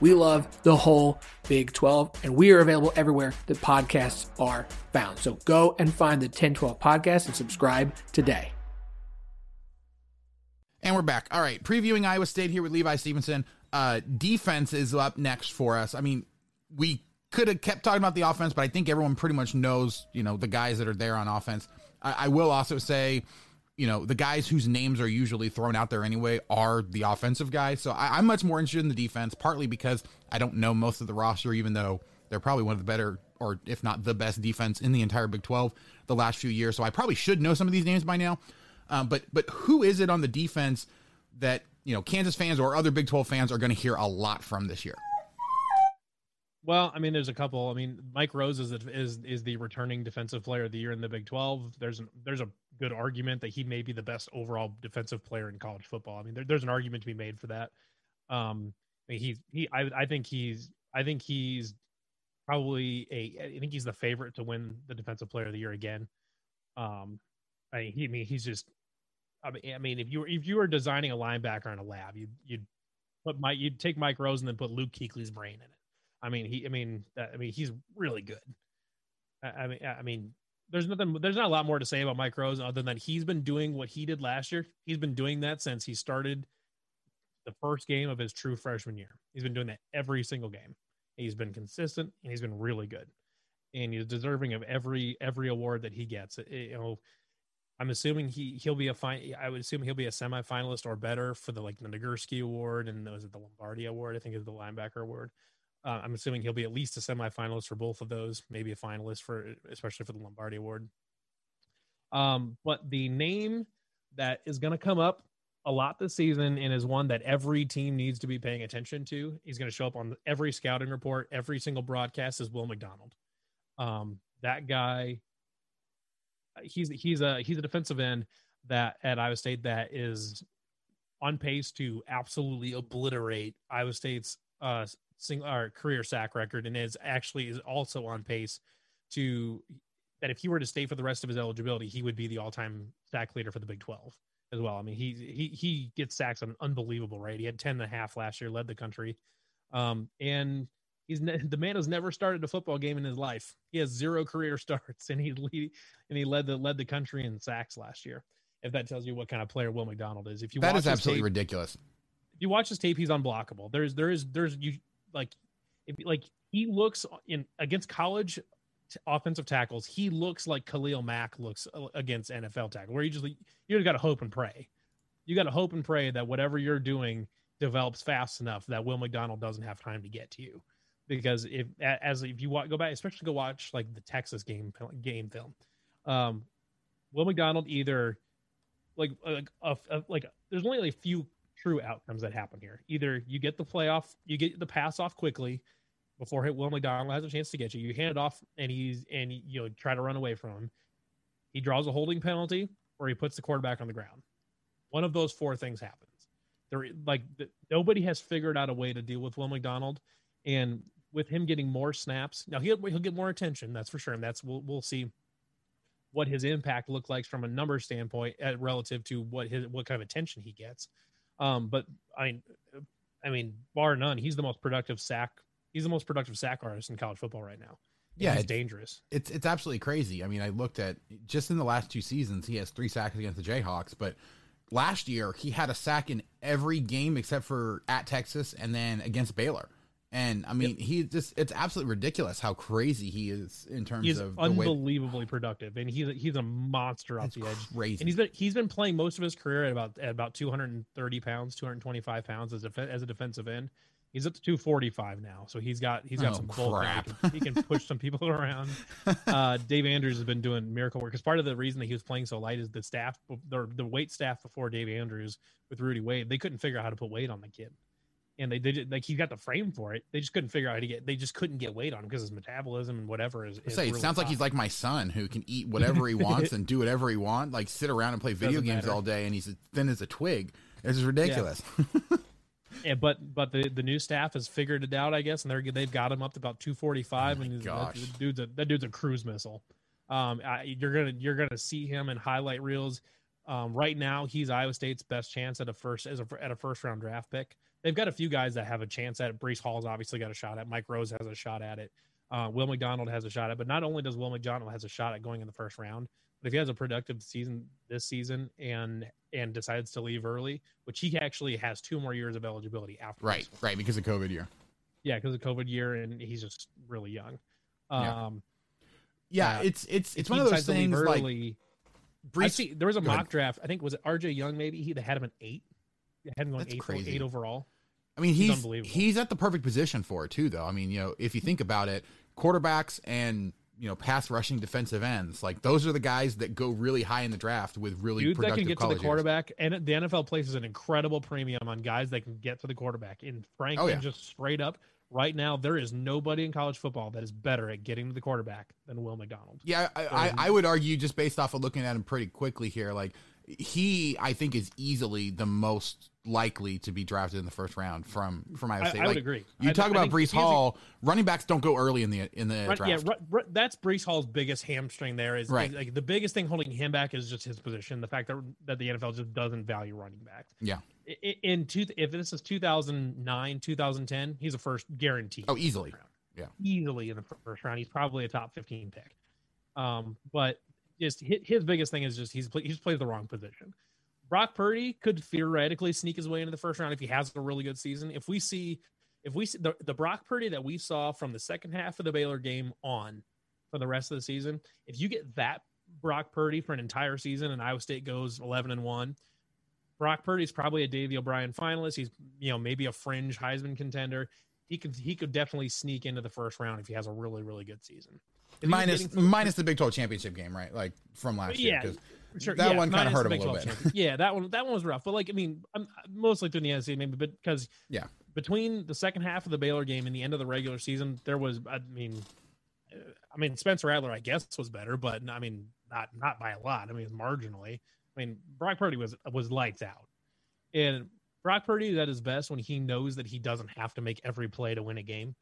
Speaker 3: We love the whole Big 12, and we are available everywhere that podcasts are found. So go and find the 1012 podcast and subscribe today.
Speaker 1: And we're back. All right, previewing Iowa State here with Levi Stevenson. Uh, defense is up next for us. I mean, we could have kept talking about the offense, but I think everyone pretty much knows, you know, the guys that are there on offense. I, I will also say, you know, the guys whose names are usually thrown out there anyway are the offensive guys. So I, I'm much more interested in the defense, partly because I don't know most of the roster, even though they're probably one of the better, or if not the best defense in the entire Big 12 the last few years. So I probably should know some of these names by now. Um, but but who is it on the defense that you know Kansas fans or other Big 12 fans are going to hear a lot from this year?
Speaker 2: Well, I mean, there's a couple. I mean, Mike Rose is is is the returning defensive player of the year in the Big 12. There's an, there's a good argument that he may be the best overall defensive player in college football. I mean, there, there's an argument to be made for that. Um, I mean, he's he I I think he's I think he's probably a I think he's the favorite to win the defensive player of the year again. Um, I he I mean he's just I mean I mean if you were if you were designing a linebacker in a lab, you you'd put Mike you'd take Mike Rose and then put Luke Kuechly's brain in it. I mean, he. I mean, uh, I mean, he's really good. I, I mean, I mean, there's nothing. There's not a lot more to say about Mike Rose other than he's been doing what he did last year. He's been doing that since he started the first game of his true freshman year. He's been doing that every single game. He's been consistent and he's been really good, and he's deserving of every every award that he gets. It- you know, I'm assuming he he'll be a fine. I would assume he'll be a semifinalist or better for the like the Nagurski Award and was it the Lombardi Award? I think is the linebacker award. Uh, I'm assuming he'll be at least a semifinalist for both of those, maybe a finalist for, especially for the Lombardi Award. Um, but the name that is going to come up a lot this season and is one that every team needs to be paying attention to. He's going to show up on every scouting report, every single broadcast is Will McDonald. Um, that guy, he's he's a he's a defensive end that at Iowa State that is on pace to absolutely obliterate Iowa State's uh single or career sack record, and is actually is also on pace to that if he were to stay for the rest of his eligibility, he would be the all-time sack leader for the Big 12 as well. I mean, he he he gets sacks on an unbelievable rate. He had 10 and a half last year, led the country. Um, and he's ne- the man has never started a football game in his life. He has zero career starts, and he lead, and he led the led the country in sacks last year. If that tells you what kind of player Will McDonald is, if you
Speaker 1: That
Speaker 2: watch
Speaker 1: is absolutely
Speaker 2: tape-
Speaker 1: ridiculous.
Speaker 2: if you watch his tape, he's unblockable. There's there is there's you like if like he looks in against college t- offensive tackles, he looks like Khalil Mack looks uh, against NFL tackle, where you just you got to hope and pray. You got to hope and pray that whatever you're doing develops fast enough that Will McDonald doesn't have time to get to you. Because if as if you go back, especially go watch like the Texas game game film, um, Will McDonald either like like a, a- like there's only like a few true outcomes that happen here. Either you get the playoff, you get the pass off quickly before Will McDonald has a chance to get you. You hand it off and he's and you know try to run away from him. He draws a holding penalty or he puts the quarterback on the ground. One of those four things happens. There like the, nobody has figured out a way to deal with Will McDonald and with him getting more snaps. Now he'll he'll get more attention, that's for sure. And that's we'll we'll see what his impact look like from a number standpoint at relative to what his what kind of attention he gets. Um, but I mean, I mean, bar none, he's the most productive sack. He's the most productive sack artist in college football right now.
Speaker 1: Yeah, it's-
Speaker 2: dangerous.
Speaker 1: It's it's absolutely crazy. I mean, I looked at just in the last two seasons, he has three sacks against the Jayhawks, but last year he had a sack in every game except for at Texas and then against Baylor. And I mean, he just it's absolutely ridiculous how crazy he is in terms
Speaker 2: He's
Speaker 1: of the way
Speaker 2: unbelievably productive, and he's a, he's a monster off
Speaker 1: That's
Speaker 2: the edge.
Speaker 1: crazy.
Speaker 2: And he's been he's been playing most of his career at about at about 230 pounds, 225 pounds as a as a defensive end. He's up to 245 now, so he's got he's got
Speaker 1: Oh,
Speaker 2: some bulk. He can, he can push some people around. Uh, Dave Andrews has been doing miracle work because part of the reason that he was playing so light is the staff, the the weight staff before Dave Andrews with Rudy Wade, they couldn't figure out how to put weight on the kid. And they did it like he got the frame for it. They just couldn't figure out how to get. They just couldn't get weight on him because his metabolism and whatever is. Is
Speaker 1: say it
Speaker 2: really
Speaker 1: sounds like he's like my son who can eat whatever he wants and do whatever he wants, like sit around and play video
Speaker 2: Doesn't
Speaker 1: games
Speaker 2: matter.
Speaker 1: all day, and he's thin as a twig. This is ridiculous.
Speaker 2: Yeah, but but the, the new staff has figured it out, I guess, and they're they've got him up to about 245, and he's, that, that dude's a that dude's a cruise missile. Um, I, you're gonna you're gonna see him in highlight reels. Um, right now, he's Iowa State's best chance at a first as a at a first round draft pick. They've got a few guys that have a chance at it. Breece Hall's obviously got a shot at. it. Mike Rose has a shot at it. Uh, Will McDonald has a shot at. it. But not only does Will McDonald has a shot at going in the first round, but if he has a productive season this season and and decides to leave early, which he actually has two more years of eligibility after
Speaker 1: right, right, because of COVID year.
Speaker 2: yeah, because of COVID year, and he's just really young.
Speaker 1: Yeah.
Speaker 2: Um,
Speaker 1: Yeah,
Speaker 2: uh,
Speaker 1: it's it's it's one of those
Speaker 2: decides to leave
Speaker 1: things like
Speaker 2: early- I see. There was a
Speaker 1: Go ahead.
Speaker 2: mock draft. I think was it R.J. Young? Maybe he had him an eight. They had him going
Speaker 1: That's
Speaker 2: eight,
Speaker 1: crazy.
Speaker 2: eight overall.
Speaker 1: I mean,
Speaker 2: He's
Speaker 1: he's he's at the perfect position for it too, though. I mean, you know, if you think about it, quarterbacks and you know pass rushing defensive ends, like those are the guys that go really high in the draft with really
Speaker 2: Dudes that can get to the
Speaker 1: years.
Speaker 2: quarterback, and the NFL places an incredible premium on guys that can get to the quarterback. And Frank,
Speaker 1: Oh, yeah.
Speaker 2: just straight up, right now, there is nobody in college football that is better at getting to the quarterback than Will McDonald.
Speaker 1: Yeah, I, I, I would argue just based off of looking at him pretty quickly here, like he, I think, is easily the most likely to be drafted in the first round from from Iowa State.
Speaker 2: I would
Speaker 1: Like,
Speaker 2: agree.
Speaker 1: You
Speaker 2: I-
Speaker 1: talk
Speaker 2: I
Speaker 1: about
Speaker 2: Breece has a-
Speaker 1: Hall. running backs don't go early in the in the
Speaker 2: yeah,
Speaker 1: draft.
Speaker 2: right, that's Breece Hall's biggest hamstring. There is
Speaker 1: Right.
Speaker 2: like the biggest thing holding him back is just his position. The fact that that the NFL just doesn't value running backs.
Speaker 1: Yeah.
Speaker 2: I- I- In two, if this is 2009, 2010, he's a first guarantee.
Speaker 1: Oh, easily. Yeah.
Speaker 2: easily in the first round. He's probably a top 15 pick. Um, but just his, biggest thing is just he's play, he's played the wrong position. Brock Purdy could theoretically sneak his way into the first round if he has a really good season. If we see, if we see the, the Brock Purdy that we saw from the second half of the Baylor game on for the rest of the season, if you get that Brock Purdy for an entire season and Iowa State goes 11 and one, Brock Purdy's probably a Davey O'Brien finalist. He's, you know, maybe a fringe Heisman contender he could he could definitely sneak into the first round if he has a really really good season.
Speaker 1: Minus minus the Big 12 championship game, right? Like from last year.
Speaker 2: yeah,
Speaker 1: 'cause
Speaker 2: sure,
Speaker 1: that
Speaker 2: yeah,
Speaker 1: one kind of hurt him a little bit.
Speaker 2: yeah, that one that one was rough. But like I mean, I'm mostly through the NCAA maybe, but because
Speaker 1: Yeah.
Speaker 2: between the second half of the Baylor game and the end of the regular season, there was I mean, uh, I mean Spencer Rattler I guess was better, but I mean not not by a lot. I mean marginally. I mean Brock Purdy was was lights out, and Brock Purdy is at his best when he knows that he doesn't have to make every play to win a game.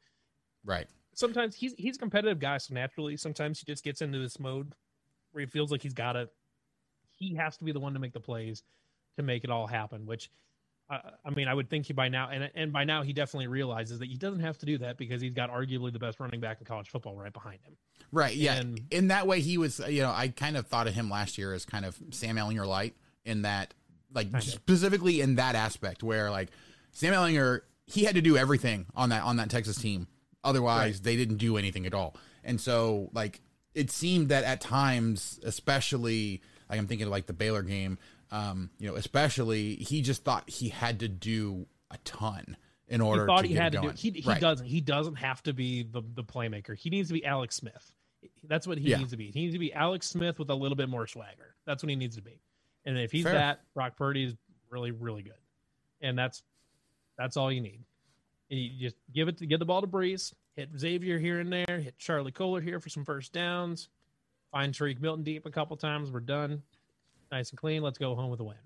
Speaker 1: Right.
Speaker 2: Sometimes he's he's a competitive guy, so naturally sometimes he just gets into this mode where he feels like he's got to he has to be the one to make the plays to make it all happen. Which uh, I mean, I would think he by now and and by now he definitely realizes that he doesn't have to do that because he's got arguably the best running back in college football right behind him.
Speaker 1: Right. Yeah.
Speaker 2: And-
Speaker 1: in that way, he was, you know, I kind of thought of him last year as kind of Sam Ehlinger light in that, like, specifically in that aspect where, like, Sam Ehlinger, he had to do everything on that on that Texas team. Otherwise, they didn't do anything at all. And so, like, it seemed that at times, especially, like, I'm thinking of, like the Baylor game, um, you know, especially, he just thought he had to do a ton in order
Speaker 2: he thought
Speaker 1: to
Speaker 2: he
Speaker 1: get
Speaker 2: had to do. He, he
Speaker 1: Right.
Speaker 2: doesn't. He doesn't have to be the the playmaker. He needs to be Alex Smith. That's what he
Speaker 1: Yeah.
Speaker 2: needs to be. He needs to be Alex Smith with a little bit more swagger. That's what he needs to be. And if he's
Speaker 1: Fair.
Speaker 2: that, Brock Purdy is really really good. And that's that's all you need. You just give it to give the ball to Breece. Hit Xavier here and there. Hit Charlie Kolar here for some first downs. Find Tarique Milton deep a couple times. We're done. Nice and clean. Let's go home with a win.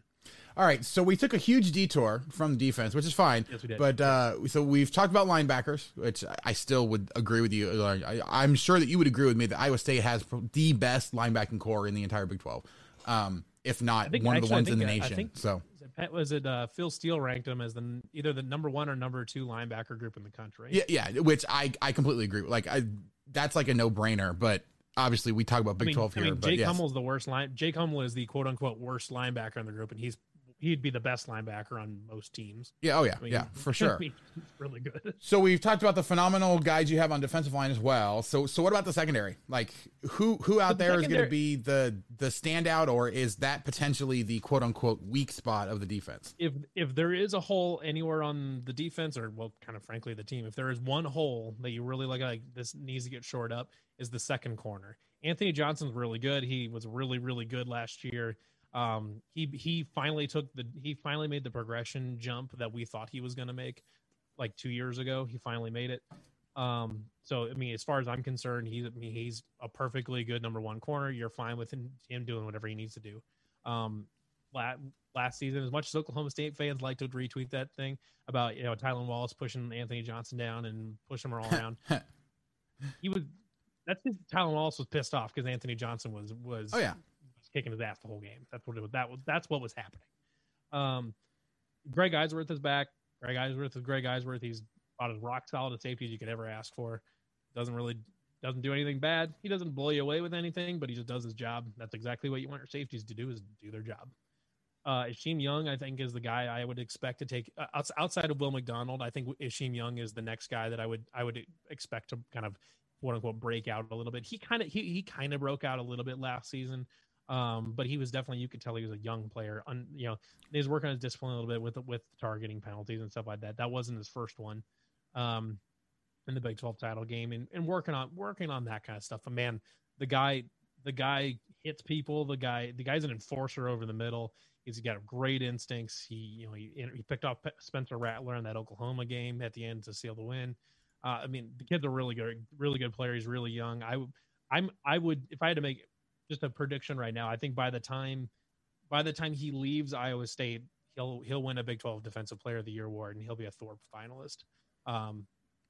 Speaker 1: All right, so we took a huge detour from defense, which is fine.
Speaker 2: Yes, we did.
Speaker 1: But uh, so we've talked about linebackers, which I still would agree with you. I, I'm sure that you would agree with me that Iowa State has the best linebacking core in the entire Big 12, um, if not
Speaker 2: think-
Speaker 1: one of
Speaker 2: actually,
Speaker 1: the
Speaker 2: I
Speaker 1: ones in the
Speaker 2: think, uh, I
Speaker 1: nation.
Speaker 2: think-
Speaker 1: so
Speaker 2: Was it, was it uh, Phil Steele ranked them as the either the number one or number two linebacker group in the country?
Speaker 1: yeah, yeah, which I I completely agree. with. Like I, that's like a no brainer. But obviously, we talk about
Speaker 2: I
Speaker 1: Big
Speaker 2: mean,
Speaker 1: 12
Speaker 2: I
Speaker 1: here.
Speaker 2: mean,
Speaker 1: but
Speaker 2: Jake
Speaker 1: yes.
Speaker 2: Hummel's the worst line. Jake Hummel is the quote unquote worst linebacker in the group, and he's he'd be the best linebacker on most teams.
Speaker 1: Yeah, oh yeah,
Speaker 2: I mean,
Speaker 1: yeah, for sure.
Speaker 2: he's really good.
Speaker 1: So we've talked about the phenomenal guys you have on defensive line as well. So so what about the secondary? Like who who out
Speaker 2: The
Speaker 1: there is going to be the the standout, or is that potentially the quote unquote weak spot of the defense?
Speaker 2: If if there is a hole anywhere on the defense, or well, kind of frankly the team, if there is one hole that you really like, like this needs to get shored up, is the second corner. Anthony Johnson's really good. He was really really good last year. Um, he he finally took the he finally made the progression jump that we thought he was going to make, like two years ago. He finally made it. Um, so I mean, as far as I'm concerned, he's I mean, he's a perfectly good number one corner. You're fine with him, him doing whatever he needs to do. Um, last, last season, as much as Oklahoma State fans like to retweet that thing about you know Tylan Wallace pushing Anthony Johnson down and pushing him all around, he was that's because Tylan Wallace was pissed off because Anthony Johnson was was
Speaker 1: Oh yeah,
Speaker 2: kicking his ass the whole game. That's what it was. That was that's what was happening. Um, Greg Eisworth is back. Greg Eisworth is Greg Eisworth. He's about as rock solid a safety as you could ever ask for. Doesn't really doesn't do anything bad. He doesn't blow you away with anything, but he just does his job. That's exactly what you want your safeties to do is do their job. Uh, Isheem Young, I think, is the guy I would expect to take uh, outside of Will McDonald. I think Isheem Young is the next guy that I would I would expect to kind of quote unquote break out a little bit. He kind of he, he kind of broke out a little bit last season, um, but he was definitely you could tell he was a young player. Un, you know, he was working on his discipline a little bit with with targeting penalties and stuff like that. That wasn't his first one. Um, in the Big 12 title game and, and working on working on that kind of stuff. But man, the guy the guy hits people. The guy the guy's an enforcer over the middle. He's got great instincts. He you know he, he picked off Spencer Rattler in that Oklahoma game at the end to seal the win. Uh, I mean, the kid's a really good really good player. He's really young. I I'm I would if I had to make just a prediction right now, I think by the time by the time he leaves Iowa State, he'll he'll win a Big 12 Defensive Player of the Year award and he'll be a Thorpe finalist. Um,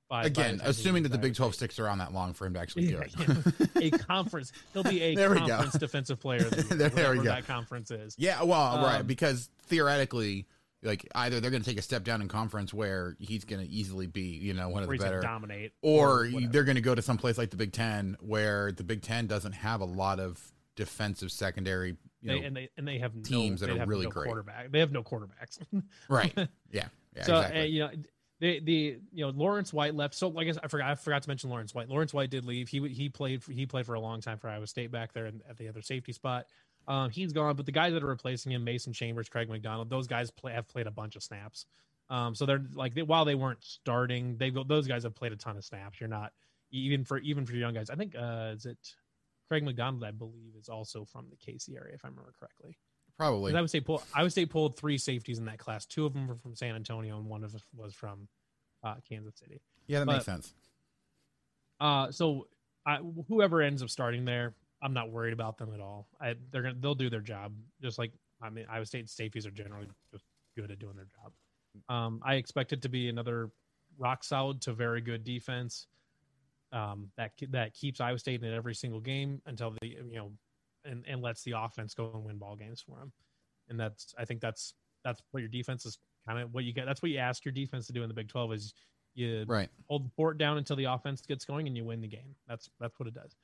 Speaker 2: by- by
Speaker 1: again,
Speaker 2: he
Speaker 1: assuming that the Big 12 sticks around that long for him to actually do it.
Speaker 2: yeah. a conference. He'll be a
Speaker 1: There
Speaker 2: conference defensive player. Of the year,
Speaker 1: There we go.
Speaker 2: That conference is.
Speaker 1: Yeah, well, right,
Speaker 2: Um,
Speaker 1: because theoretically, like either they're going to take a step down in conference where he's going to easily be, you know, one of the better,
Speaker 2: dominate,
Speaker 1: or,
Speaker 2: or
Speaker 1: they're going to go to some place like the Big Ten where the Big Ten doesn't have a lot of defensive secondary, you
Speaker 2: They,
Speaker 1: know,
Speaker 2: and they and they have
Speaker 1: teams
Speaker 2: no,
Speaker 1: that are really
Speaker 2: no
Speaker 1: great.
Speaker 2: Quarterback. They have no quarterbacks.
Speaker 1: right? Yeah, yeah,
Speaker 2: so
Speaker 1: exactly.
Speaker 2: uh, you know the the you know Lawrence White left. So like I, said, I forgot I forgot to mention Lawrence White. Lawrence White did leave. He he played for, he played for a long time for Iowa State back there at the other safety spot. Um, he's gone, but the guys that are replacing him, Mason Chambers, Craig McDonald, those guys play, have played a bunch of snaps. Um, so they're like they, while they weren't starting, they go those guys have played a ton of snaps. You're not even for even for young guys. I think uh, is it Craig McDonald? I believe is also from the KC area, if I remember correctly.
Speaker 1: Probably.
Speaker 2: I would say pull. I would say pulled three safeties in that class. Two of them were from San Antonio, and one of them was from uh, Kansas City.
Speaker 1: Yeah, that
Speaker 2: But-
Speaker 1: makes sense.
Speaker 2: Uh, so I, whoever ends up starting there, I'm not worried about them at all. I, they're gonna they'll do their job just like I mean Iowa State safeties are generally just good at doing their job. Um, I expect it to be another rock solid to very good defense. Um, that that keeps Iowa State in every single game until the you know, and and lets the offense go and win ball games for them. And that's I think that's that's what your defense is kind of what you get. That's what you ask your defense to do in the Big Twelve is you
Speaker 1: Right.
Speaker 2: hold the fort down until the offense gets going and you win the game. That's that's what it does.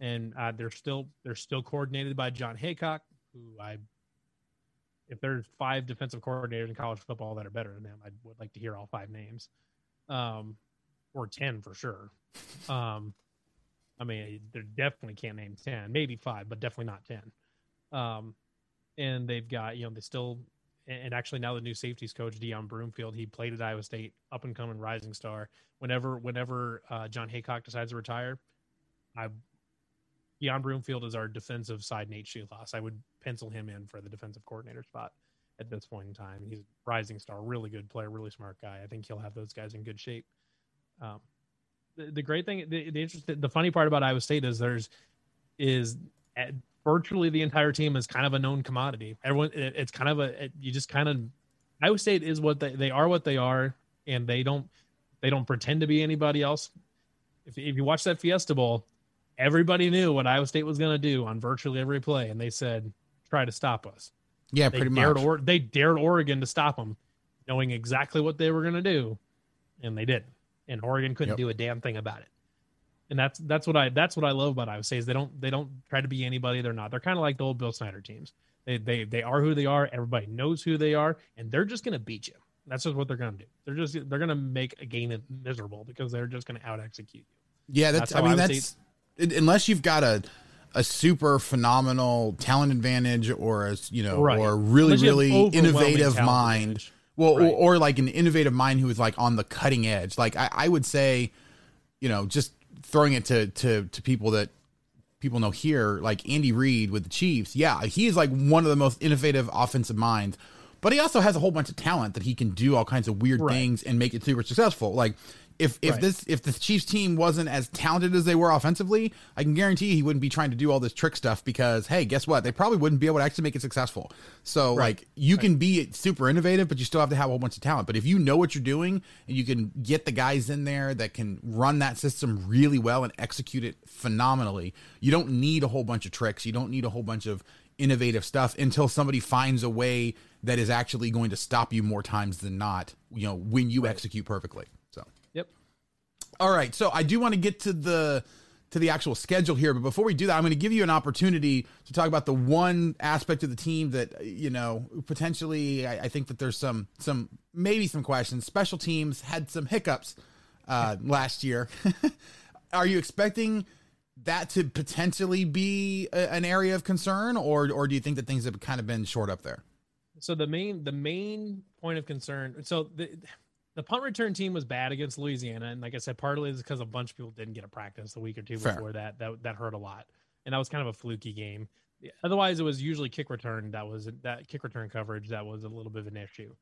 Speaker 2: And uh, they're still they're still coordinated by Jon Heacock, who I if there's five defensive coordinators in college football that are better than them, I would like to hear all five names, um, or ten for sure. Um, I mean, they definitely can't name ten, maybe five, but definitely not ten. Um, and they've got you know they still and actually now the new safeties coach Deon Broomfield he played at Iowa State up and coming rising star whenever whenever uh, Jon Heacock decides to retire I Deon Broomfield is our defensive side Nate Scheelhaase I would pencil him in for the defensive coordinator spot at this point in time he's a rising star really good player really smart guy I think he'll have those guys in good shape um, the, the great thing the, the interesting the funny part about Iowa State is there's is at, virtually the entire team is kind of a known commodity. Everyone, it, it's kind of a it, you just kind of Iowa State is what they they are what they are, and they don't they don't pretend to be anybody else. If if you watch that Fiesta Bowl, everybody knew what Iowa State was going to do on virtually every play, and they said try to stop us.
Speaker 1: Yeah,
Speaker 2: they
Speaker 1: pretty
Speaker 2: dared
Speaker 1: much.
Speaker 2: Or, they dared Oregon to stop them, knowing exactly what they were going to do, and they did. And Oregon couldn't
Speaker 1: Yep.
Speaker 2: do a damn thing about it and that's that's what I that's what I love about Iowa State is they don't they don't try to be anybody they're not. They're kind of like the old Bill Snyder teams. They they they are who they are. Everybody knows who they are, and they're just gonna beat you. That's just what they're gonna do. They're just they're gonna make a game miserable because they're just gonna out execute you.
Speaker 1: Yeah, that's.
Speaker 2: That's
Speaker 1: I mean,
Speaker 2: Iowa
Speaker 1: that's it- unless you've got a a super phenomenal talent advantage or a you know
Speaker 2: Right.
Speaker 1: or a really
Speaker 2: Unless you have
Speaker 1: really innovative mind.
Speaker 2: advantage.
Speaker 1: Well,
Speaker 2: Right.
Speaker 1: or, or like an innovative mind who is like on the cutting edge. Like I, I would say, you know, just throwing it to to to people that people know here, like Andy Reid with the Chiefs. Yeah, he is like one of the most innovative offensive minds. But he also has a whole bunch of talent that he can do all kinds of weird
Speaker 2: Right.
Speaker 1: things and make it super successful. Like if if
Speaker 2: Right.
Speaker 1: this if the Chiefs team wasn't as talented as they were offensively, I can guarantee he wouldn't be trying to do all this trick stuff because hey, guess what? They probably wouldn't be able to actually make it successful. So like you can be super innovative, but you still have to have a whole bunch of talent. But if you know what you're doing and you can get the guys in there that can run that system really well and execute it phenomenally, you don't need a whole bunch of tricks. You don't need a whole bunch of innovative stuff until somebody finds a way that is actually going to stop you more times than not, you know, when you execute perfectly. All right, so I do want to get to the to the actual schedule here, but before we do that, I'm going to give you an opportunity to talk about the one aspect of the team that you know potentially I, I think that there's some some maybe some questions. Special teams had some hiccups uh, last year. Are you expecting that to potentially be a, an area of concern, or or do you think that things have kind of been short up there?
Speaker 2: So the main the main point of concern. So the the punt return team was bad against Louisiana, and like I said, partly is because a bunch of people didn't get a practice a week or two
Speaker 1: Fair.
Speaker 2: before that. That that hurt a lot, and that was kind of a fluky game. Otherwise, it was usually kick return that was that kick return coverage that was a little bit of an issue.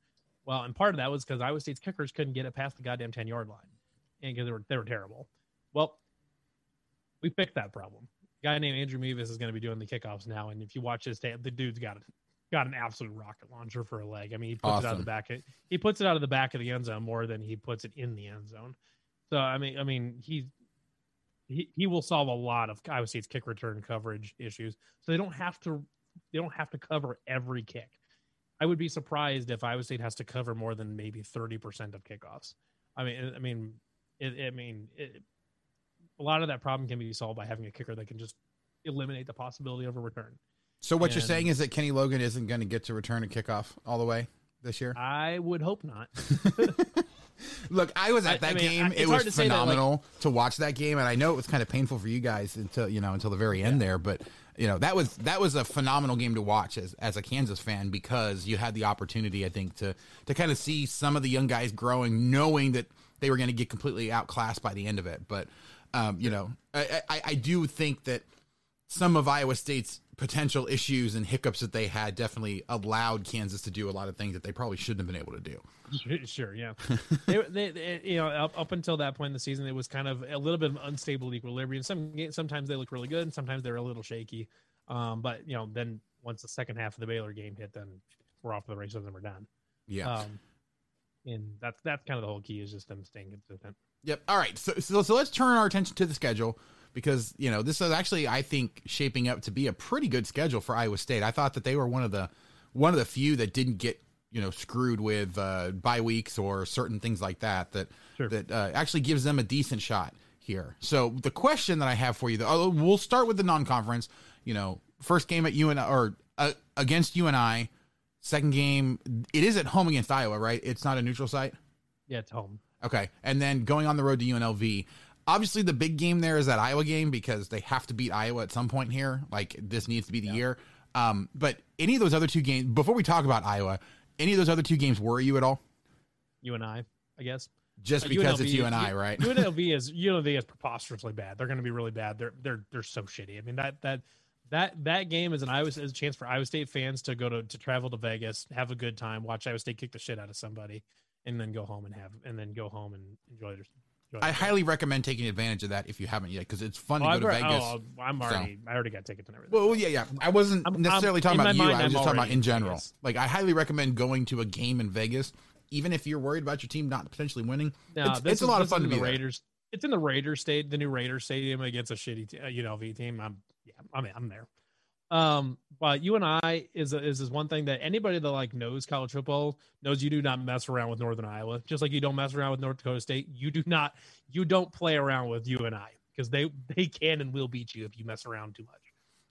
Speaker 2: Well, and part of that was because Iowa State's kickers couldn't get it past the goddamn ten yard line, and because they were they were terrible. Well, we fixed that problem. A guy named Andrew Mevis is going to be doing the kickoffs now, and if you watch his tape, the dude's got got an absolute rocket launcher for a leg. I mean, he puts it out of the back. Of, he puts it out of the back of the end zone more than he puts it in the end zone. So I mean, I mean, he he he will solve a lot of Iowa State's kick return coverage issues. So they don't have to they don't have to cover every kick. I would be surprised if Iowa State has to cover more than maybe thirty percent of kickoffs. I mean, I mean, it, I mean, it, a lot of that problem can be solved by having a kicker that can just eliminate the possibility of a return.
Speaker 1: So what you're saying is that Kenny Logan isn't going to get to return a kickoff all the way this year?
Speaker 2: I would hope not.
Speaker 1: Look, I was at that
Speaker 2: I mean,
Speaker 1: game.
Speaker 2: I-
Speaker 1: it was
Speaker 2: to say that, like-
Speaker 1: phenomenal to watch that game, and I know it was kind of painful for you guys until you know until the very end there. But you know that was that was a phenomenal game to watch as as a Kansas fan because you had the opportunity, I think, to to kind of see some of the young guys growing, knowing that they were going to get completely outclassed by the end of it. But um, you know, I, I, I do think that some of Iowa State's potential issues and hiccups that they had definitely allowed Kansas to do a lot of things that they probably shouldn't have been able to do.
Speaker 2: Sure, yeah. they, they, they, you know, up, up until that point in the season, it was kind of a little bit of unstable equilibrium. Some sometimes they look really good, and sometimes they're a little shaky. Um, but you know, then once the second half of the Baylor game hit, then we're off to the races and we're done.
Speaker 1: Yeah.
Speaker 2: Um, and that's that's kind of the whole key is just them staying consistent.
Speaker 1: Yep. All right. So, so so let's turn our attention to the schedule because you know this is actually I think shaping up to be a pretty good schedule for Iowa State. I thought that they were one of the one of the few that didn't get you know screwed with uh, bye weeks or certain things like that. That that uh, actually gives them a decent shot here. So the question that I have for you, though, we'll start with the non-conference. You know, first game at UNI or uh, against UNI. Second game, it is at home against Iowa, right? It's not a neutral site.
Speaker 2: Yeah, it's home.
Speaker 1: Okay. And then going on the road to UNLV. Obviously, the big game there is that Iowa game because they have to beat Iowa at some point here. Like, this needs to be the year. Um, but any of those other two games, before we talk about Iowa, any of those other two games worry you at all?
Speaker 2: UNI, I guess.
Speaker 1: Just
Speaker 2: Uh,
Speaker 1: because it's UNI, right?
Speaker 2: UNLV is UNLV is preposterously bad. They're going to be really bad. They're they're they're so shitty. I mean that that that that game is an Iowa is a chance for Iowa State fans to go to to travel to Vegas, have a good time, watch Iowa State kick the shit out of somebody, and then go home and have and then go home and enjoy their.
Speaker 1: I highly recommend taking advantage of that if you haven't yet because it's fun
Speaker 2: Oh,
Speaker 1: to
Speaker 2: I've
Speaker 1: go to
Speaker 2: already-
Speaker 1: Vegas.
Speaker 2: oh, I'm
Speaker 1: So-
Speaker 2: already. I already got tickets and everything.
Speaker 1: Well, yeah, yeah. I wasn't
Speaker 2: I'm-
Speaker 1: necessarily
Speaker 2: I'm-
Speaker 1: talking about you.
Speaker 2: mind,
Speaker 1: I was
Speaker 2: I'm
Speaker 1: just talking about in general.
Speaker 2: Vegas.
Speaker 1: Like, I highly recommend going to a game in Vegas, even if you're worried about your team not potentially winning.
Speaker 2: No,
Speaker 1: it's, it's a lot of
Speaker 2: is
Speaker 1: fun to be
Speaker 2: the
Speaker 1: there.
Speaker 2: Raiders. It's in the Raiders state, the new Raiders stadium against a shitty t- uh, UNLV team. I'm yeah, I mean I'm there. Um, but UNI is is this one thing that anybody that like knows college football knows you do not mess around with Northern Iowa, just like you don't mess around with North Dakota State. You do not you don't play around with UNI because they they can and will beat you if you mess around too much.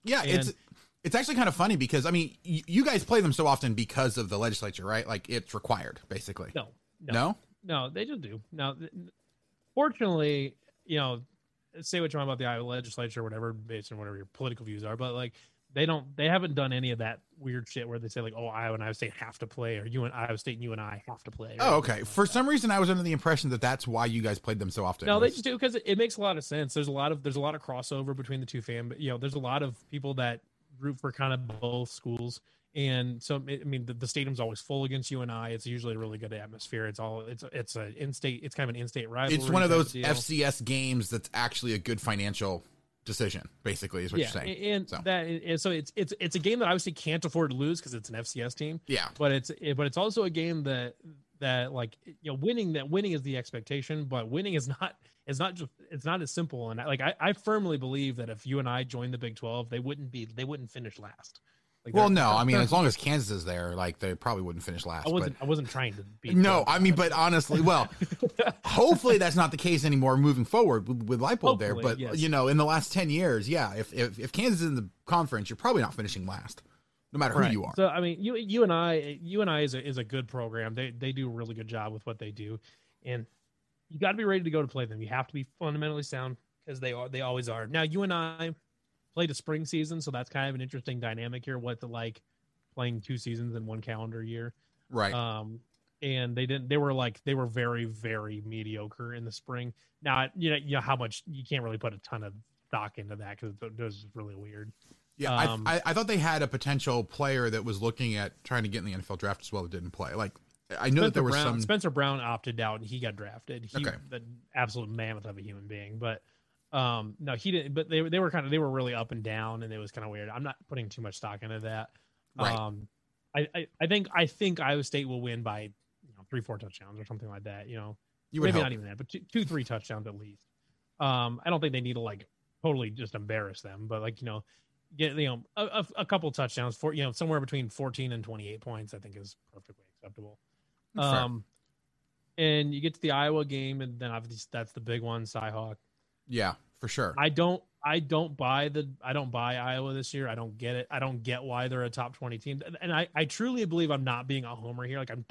Speaker 1: Yeah, it's
Speaker 2: And-
Speaker 1: it's actually kind of funny because I mean, y- you guys play them so often because of the legislature, right? Like it's required, basically.
Speaker 2: No, no,
Speaker 1: No?
Speaker 2: no, they just do. Now, fortunately, you know, say what you want about the Iowa legislature, or whatever, based on whatever your political views are, but like they don't, they haven't done any of that weird shit where they say like, oh, Iowa and Iowa State have to play, or you and Iowa State and you and I have to play.
Speaker 1: Oh, okay.
Speaker 2: like
Speaker 1: For
Speaker 2: that.
Speaker 1: some reason, I was under the impression that that's why you guys played them so often.
Speaker 2: No, they just do because it, it makes a lot of sense. There's a lot of there's a lot of crossover between the two fan, but you know, there's a lot of people that root for kind of both schools, and so I mean, the, the stadium's always full against UNI. It's usually a really good atmosphere. It's all it's it's a in-state. It's kind of an in-state rivalry.
Speaker 1: it's one of those
Speaker 2: deal.
Speaker 1: FCS games that's actually a good financial decision. Basically, is what
Speaker 2: yeah,
Speaker 1: you're saying.
Speaker 2: and
Speaker 1: So.
Speaker 2: that and so it's it's it's a game that obviously can't afford to lose because it's an FCS team.
Speaker 1: Yeah.
Speaker 2: but it's it, but it's also a game that that like you know winning that winning is the expectation, but winning is not is not just it's not as simple. And I, like I, I firmly believe that if UNI joined the Big Twelve, they wouldn't be they wouldn't finish last. Like
Speaker 1: well, no, I mean, as long as Kansas is there, like they probably wouldn't finish last.
Speaker 2: I wasn't
Speaker 1: but
Speaker 2: I wasn't trying to be
Speaker 1: no, I mean, but honestly, well, hopefully that's not the case anymore moving forward with, with Leipold there. But
Speaker 2: yes.
Speaker 1: you know, in the last ten years, yeah, if, if if Kansas is in the conference, you're probably not finishing last, no matter
Speaker 2: Right.
Speaker 1: who you are.
Speaker 2: So I mean, you UNI, you and I is a is a good program. They they do a really good job with what they do, and you got to be ready to go to play them. You have to be fundamentally sound because they are they always are. Now UNI played a spring season, so that's kind of an interesting dynamic here. What's it like playing two seasons in one calendar year?
Speaker 1: Right.
Speaker 2: Um, and they didn't. They were like they were very very mediocre in the spring. Now you know you know how much you can't really put a ton of stock into that because it was really weird.
Speaker 1: Yeah,
Speaker 2: Um,
Speaker 1: I, I, I thought they had a potential player that was looking at trying to get in the NFL draft as well that didn't play. Like, I know that there was
Speaker 2: Brown,
Speaker 1: some.
Speaker 2: Spencer Brown opted out and he got drafted. He
Speaker 1: Okay.
Speaker 2: the absolute mammoth of a human being, but um no he didn't but they they were kind of they were really up and down and it was kind of weird. I'm not putting too much stock into that.
Speaker 1: Right.
Speaker 2: Um I, I I think I think Iowa State will win by you know 3 4 touchdowns or something like that, you know.
Speaker 1: You
Speaker 2: Maybe
Speaker 1: hope.
Speaker 2: not even that, but two, two three touchdowns at least. Um I don't think they need to like totally just embarrass them, but like, you know, get you know a, a, couple touchdowns for you know somewhere between 14 and 28 points I think is perfectly acceptable. Um, and you get to the Iowa game, and then obviously that's the big one, Cyhawk.
Speaker 1: Yeah, for sure.
Speaker 2: I don't, I don't buy the, I don't buy Iowa this year. I don't get it. I don't get why they're a top twenty team, and I, I truly believe I'm not being a homer here. Like I'm,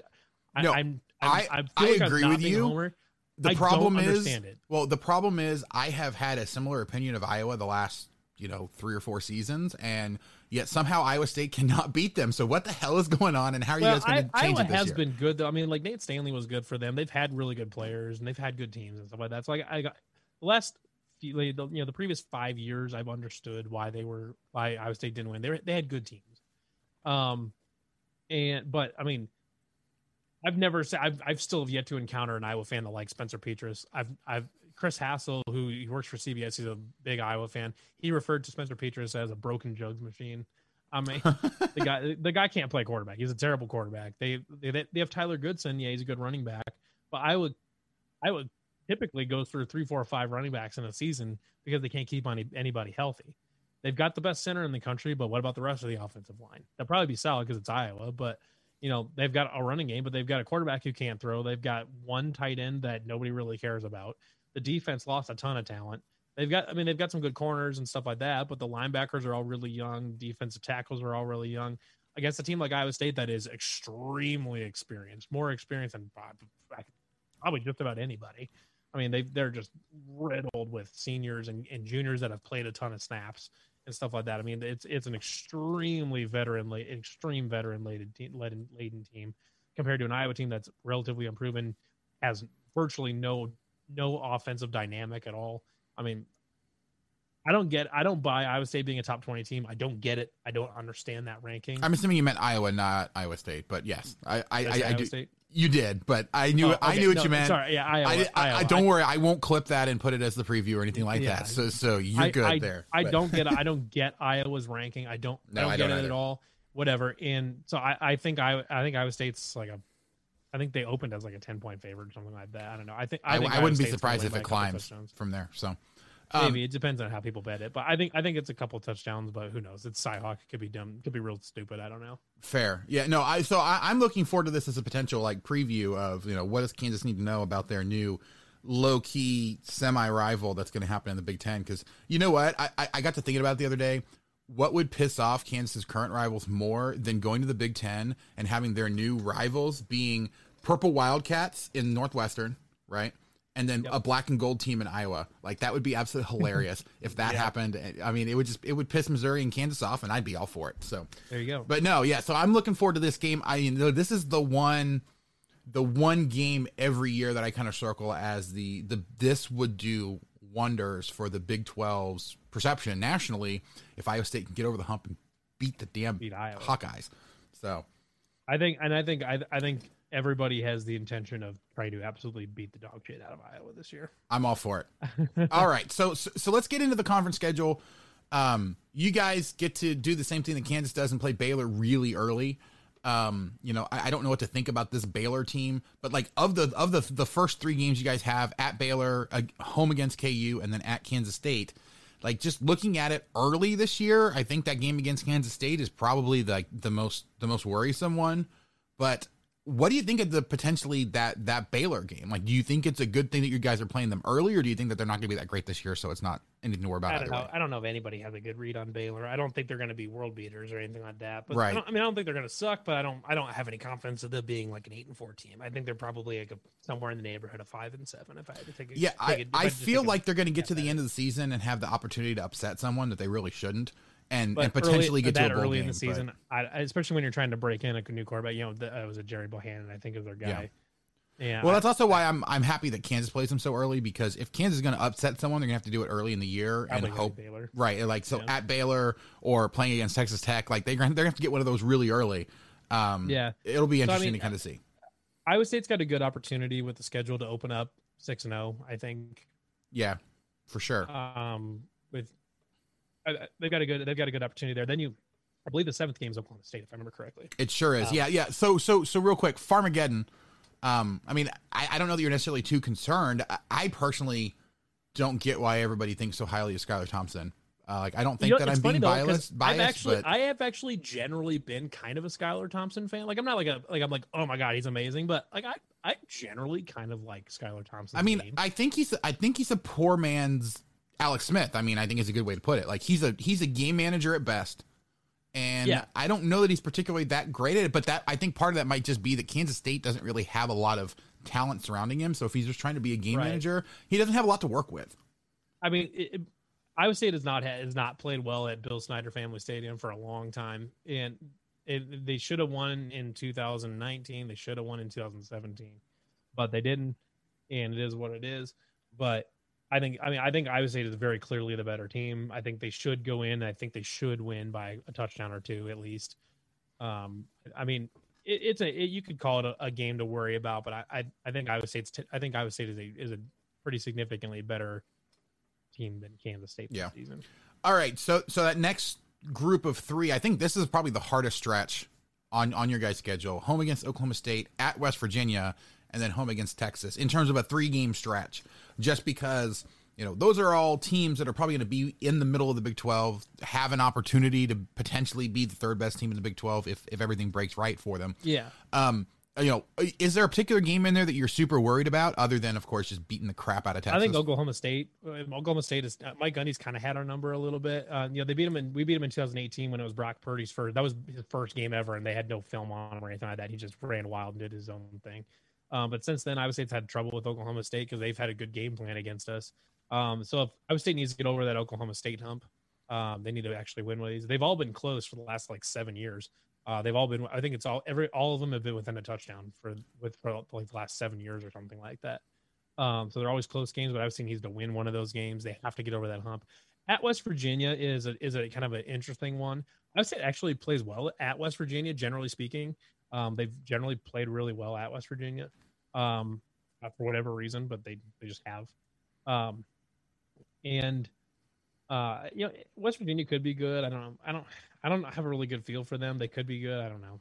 Speaker 2: I,
Speaker 1: No,
Speaker 2: I'm, I'm,
Speaker 1: I-
Speaker 2: I,
Speaker 1: I
Speaker 2: like
Speaker 1: agree with you.
Speaker 2: homer.
Speaker 1: The
Speaker 2: I
Speaker 1: problem is, well, the problem is, I have had a similar opinion of Iowa the last, you know, three or four seasons, and yet somehow Iowa State cannot beat them. So what the hell is going on, and how are you guys going to change
Speaker 2: Iowa
Speaker 1: it this
Speaker 2: has
Speaker 1: year?
Speaker 2: been good though. I mean, like Nate Stanley was good for them. They've had really good players and they've had good teams and stuff like that. So like I got last few, like, the, you know, the previous five years, I've understood why they were why Iowa State didn't win. They were, they had good teams. Um, and but I mean, I've never said I've I've still have yet to encounter an Iowa fan that likes Spencer Petras. I've I've Chris Hassel, who he works for CBS, he's a big Iowa fan. He referred to Spencer Petras as a broken jugs machine. I mean, the guy the guy can't play quarterback. He's a terrible quarterback. They they they have Tyler Goodson. Yeah, he's a good running back. But I would I would typically goes through three, four, or five running backs in a season because they can't keep any, anybody healthy. They've got the best center in the country, but what about the rest of the offensive line? They'll probably be solid because it's Iowa, but you know they've got a running game, but they've got a quarterback who can't throw. They've got one tight end that nobody really cares about. The defense lost a ton of talent. They've got, I mean, they've got some good corners and stuff like that, but the linebackers are all really young. Defensive tackles are all really young. Against a team like Iowa State that is extremely experienced, more experienced than probably just about anybody. I mean, they they're just riddled with seniors and, and juniors that have played a ton of snaps and stuff like that. I mean, it's it's an extremely veteran, extreme veteran laden team, laden, laden team compared to an Iowa team that's relatively unproven, has virtually no no offensive dynamic at all. I mean, I don't get, I don't buy Iowa State being a top twenty team. I don't get it. I don't understand that ranking.
Speaker 1: I'm assuming you meant Iowa, not Iowa State, but yes, I I,
Speaker 2: I
Speaker 1: I, do.
Speaker 2: State?
Speaker 1: You did, but I knew
Speaker 2: Oh,
Speaker 1: I knew what
Speaker 2: No,
Speaker 1: you meant.
Speaker 2: sorry, yeah, Iowa,
Speaker 1: I, I, I
Speaker 2: Iowa.
Speaker 1: don't
Speaker 2: I-
Speaker 1: worry. I won't clip that and put it as the preview or anything like
Speaker 2: Yeah.
Speaker 1: that. So so you're
Speaker 2: I-
Speaker 1: good there.
Speaker 2: I
Speaker 1: but-
Speaker 2: don't get I don't get Iowa's ranking. I don't
Speaker 1: No,
Speaker 2: I don't
Speaker 1: I
Speaker 2: get
Speaker 1: don't
Speaker 2: it
Speaker 1: either.
Speaker 2: at all. Whatever. And so I, I think I I think Iowa State's like a I think they opened as like a ten point favorite or something like that. I don't know. I think I,
Speaker 1: I,
Speaker 2: think
Speaker 1: wouldn't be
Speaker 2: State's gonna
Speaker 1: surprised if it climbs from there. So um,
Speaker 2: Maybe it depends on how people bet it, but I think I think it's a couple touchdowns. But who knows? It's Cyhawk. It could be dumb. It could be real stupid. I don't know.
Speaker 1: Fair. Yeah, no, I so I, I'm looking forward to this as a potential like preview of, you know, what does Kansas need to know about their new low key semi rival that's gonna happen in the Big Ten. Cause you know what? I, I I got to thinking about it the other day. What would piss off Kansas's current rivals more than going to the Big Ten and having their new rivals being purple wildcats in Northwestern, right? And then a black and gold team in Iowa. Like that would be absolutely hilarious if that happened. I mean, it would just it would piss Missouri and Kansas off, and I'd be all for it. So
Speaker 2: There you go.
Speaker 1: but no, yeah. So I'm looking forward to this game. I you know this is the one, the one game every year that I kind of circle as the the this would do wonders for the Big 12's perception nationally if Iowa State can get over the hump and beat the damn
Speaker 2: Beat Iowa.
Speaker 1: Hawkeyes. So
Speaker 2: I think, and I think, I, I think everybody has the intention of trying to absolutely beat the dog shit out of Iowa this year.
Speaker 1: I'm all for it. all right, so, so so let's get into the conference schedule. Um, you guys get to do the same thing that Kansas does and play Baylor really early. Um, you know, I, I don't know what to think about this Baylor team, but like of the of the the first three games you guys have at Baylor, uh, home against KU, and then at Kansas State. Like just looking at it early this year, I think that game against Kansas State is probably the the most the most worrisome one. But what do you think of the potentially that that Baylor game? Like, do you think it's a good thing that you guys are playing them early, or do you think that they're not going to be that great this year, so it's not anything to worry about
Speaker 2: I don't know.
Speaker 1: way?
Speaker 2: I don't know if anybody has a good read on Baylor. I don't think they're going to be world beaters or anything like that. But
Speaker 1: Right.
Speaker 2: I, I mean, I don't think they're going to suck. But I don't. I don't have any confidence of them being like an eight and four team. I think they're probably like a, somewhere in the neighborhood of five and seven. If I had to take a
Speaker 1: Yeah,
Speaker 2: take
Speaker 1: I,
Speaker 2: a-
Speaker 1: I feel like they're going to get to the end of the season and have the opportunity to upset someone that they really shouldn't, and
Speaker 2: but
Speaker 1: and potentially
Speaker 2: early,
Speaker 1: get to
Speaker 2: that
Speaker 1: a bowl
Speaker 2: early
Speaker 1: game.
Speaker 2: in the season, I, especially when you're trying to break in a new quarterback. You know, the, uh, was a Gerry Bohanon? I think is their guy. Yeah.
Speaker 1: well,
Speaker 2: I-
Speaker 1: that's also why I'm I'm happy that Kansas plays them so early because if Kansas is going to upset someone, they're going to have to do it early in the year and hope
Speaker 2: Baylor.
Speaker 1: right, like so
Speaker 2: Yeah.
Speaker 1: at Baylor or playing against Texas Tech, like they're gonna, they're going to have to get one of those really early. Um,
Speaker 2: Yeah.
Speaker 1: it'll be
Speaker 2: So, I
Speaker 1: interesting
Speaker 2: mean,
Speaker 1: to kind of see.
Speaker 2: Iowa State's got a good opportunity with the schedule to open up six and zero. I think.
Speaker 1: Yeah, for sure.
Speaker 2: Um, with uh, they've got a good they've got a good opportunity there. Then you, I believe the seventh game is Oklahoma State, if I remember correctly.
Speaker 1: It sure is.
Speaker 2: Um,
Speaker 1: yeah, yeah. So so so real quick, Farmageddon. Um, I mean, I, I don't know that you're necessarily too concerned. I, I personally don't get why everybody thinks so highly of Skylar Thompson. Uh, like, I don't think
Speaker 2: You know,
Speaker 1: that I'm being
Speaker 2: though,
Speaker 1: biased. biased
Speaker 2: I've actually,
Speaker 1: but
Speaker 2: I have actually generally been kind of a Skylar Thompson fan. Like I'm not like a like I'm like oh my god he's amazing, but like I I generally kind of like Skylar Thompson.
Speaker 1: I mean, I think he's I think he's a poor man's Alex Smith. I mean, I think is a good way to put it. Like he's a he's a game manager at best, And
Speaker 2: Yeah.
Speaker 1: I don't know that he's particularly that great at it, but that I think part of that might just be that Kansas State doesn't really have a lot of talent surrounding him. So if he's just trying to be a game
Speaker 2: Right.
Speaker 1: manager, he doesn't have a lot to work with.
Speaker 2: I mean, it, Iowa State has not has not played well at Bill Snyder Family Stadium for a long time, and it, they should have won in 2019. They should have won in 2017, but they didn't, and it is what it is. But I think, I mean, I think Iowa State is very clearly the better team. I think they should go in. I think they should win by a touchdown or two at least. Um, I mean, it, it's a it, you could call it a, a game to worry about, but I, I I think Iowa State's t- I think Iowa State is a is a pretty significantly better team than Kansas State this
Speaker 1: Yeah.
Speaker 2: season.
Speaker 1: All right, so so that next group of three, I think this is probably the hardest stretch on on your guys' schedule. Home against Oklahoma State, at West Virginia, and then home against Texas. In terms of a three game stretch, just because you know those are all teams that are probably going to be in the middle of the Big Twelve, have an opportunity to potentially be the third best team in the Big Twelve if if everything breaks right for them.
Speaker 2: Yeah.
Speaker 1: Um, you know, is there a particular game in there that you're super worried about, other than of course just beating the crap out of Texas?
Speaker 2: I think Oklahoma State. uh, Oklahoma State is uh, Mike Gundy's kind of had our number a little bit. Uh, you know, they beat him in we beat him in 2018 when it was Brock Purdy's first. That was his first game ever, and they had no film on him or anything like that. He just ran wild and did his own thing. Um, but since then, Iowa State's had trouble with Oklahoma State because they've had a good game plan against us. Um, so if Iowa State needs to get over that Oklahoma State hump, um, they need to actually win one of these. They've all been close for the last like seven years. Uh, they've all been. I think it's all every all of them have been within a touchdown for with for like the last seven years or something like that. Um, so they're always close games, but I've seen needs to win one of those games. They have to get over that hump. At West Virginia is a is a kind of an interesting one. I would say it actually plays well at West Virginia, generally speaking. Um, they've generally played really well at West Virginia, um, not for whatever reason, but they they just have. Um, and uh, you know, West Virginia could be good. I don't know. I don't. I don't have a really good feel for them. They could be good. I don't know.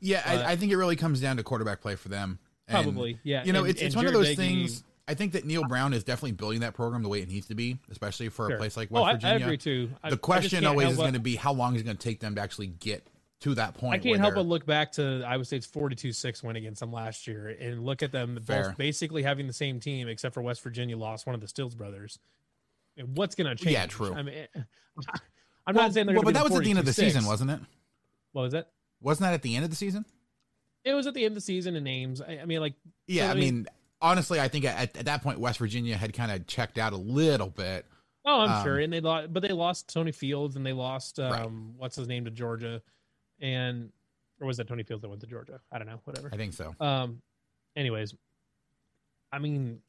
Speaker 1: Yeah, I, I think it really comes down to quarterback play for them. And,
Speaker 2: Probably, yeah.
Speaker 1: You know,
Speaker 2: And-
Speaker 1: it's it's
Speaker 2: and
Speaker 1: one of those things. I think that Neal Brown is definitely building that program the way it needs to be, especially for
Speaker 2: Sure.
Speaker 1: a place like
Speaker 2: Oh,
Speaker 1: West
Speaker 2: I- I
Speaker 1: Virginia.
Speaker 2: agree, too. I- I
Speaker 1: the question always is going to be how long is it going to take them to actually get to that point.
Speaker 2: I can't help but look back to Iowa State's 42-6 win against them last year and look at them
Speaker 1: Fair.
Speaker 2: both basically having the same team, except for West Virginia lost one of the Stills brothers. And What's going to change?
Speaker 1: Yeah, true.
Speaker 2: I mean, I'm
Speaker 1: Well,
Speaker 2: not saying they're
Speaker 1: well, but that was at the end of the
Speaker 2: 42-6.
Speaker 1: season, wasn't it?
Speaker 2: What was that?
Speaker 1: Wasn't that at the end of the season?
Speaker 2: It was at the end of the season in names. I, I mean, like,
Speaker 1: Yeah, I mean, honestly, I think at, at that point West Virginia had kind of checked out a little bit.
Speaker 2: Oh, I'm
Speaker 1: Um,
Speaker 2: sure. And they lost, but they lost Tony Fields and they lost um,
Speaker 1: Right.
Speaker 2: what's his name to Georgia, and or was that Tony Fields that went to Georgia? I don't know. Whatever.
Speaker 1: I think so.
Speaker 2: Um. Anyways, I mean,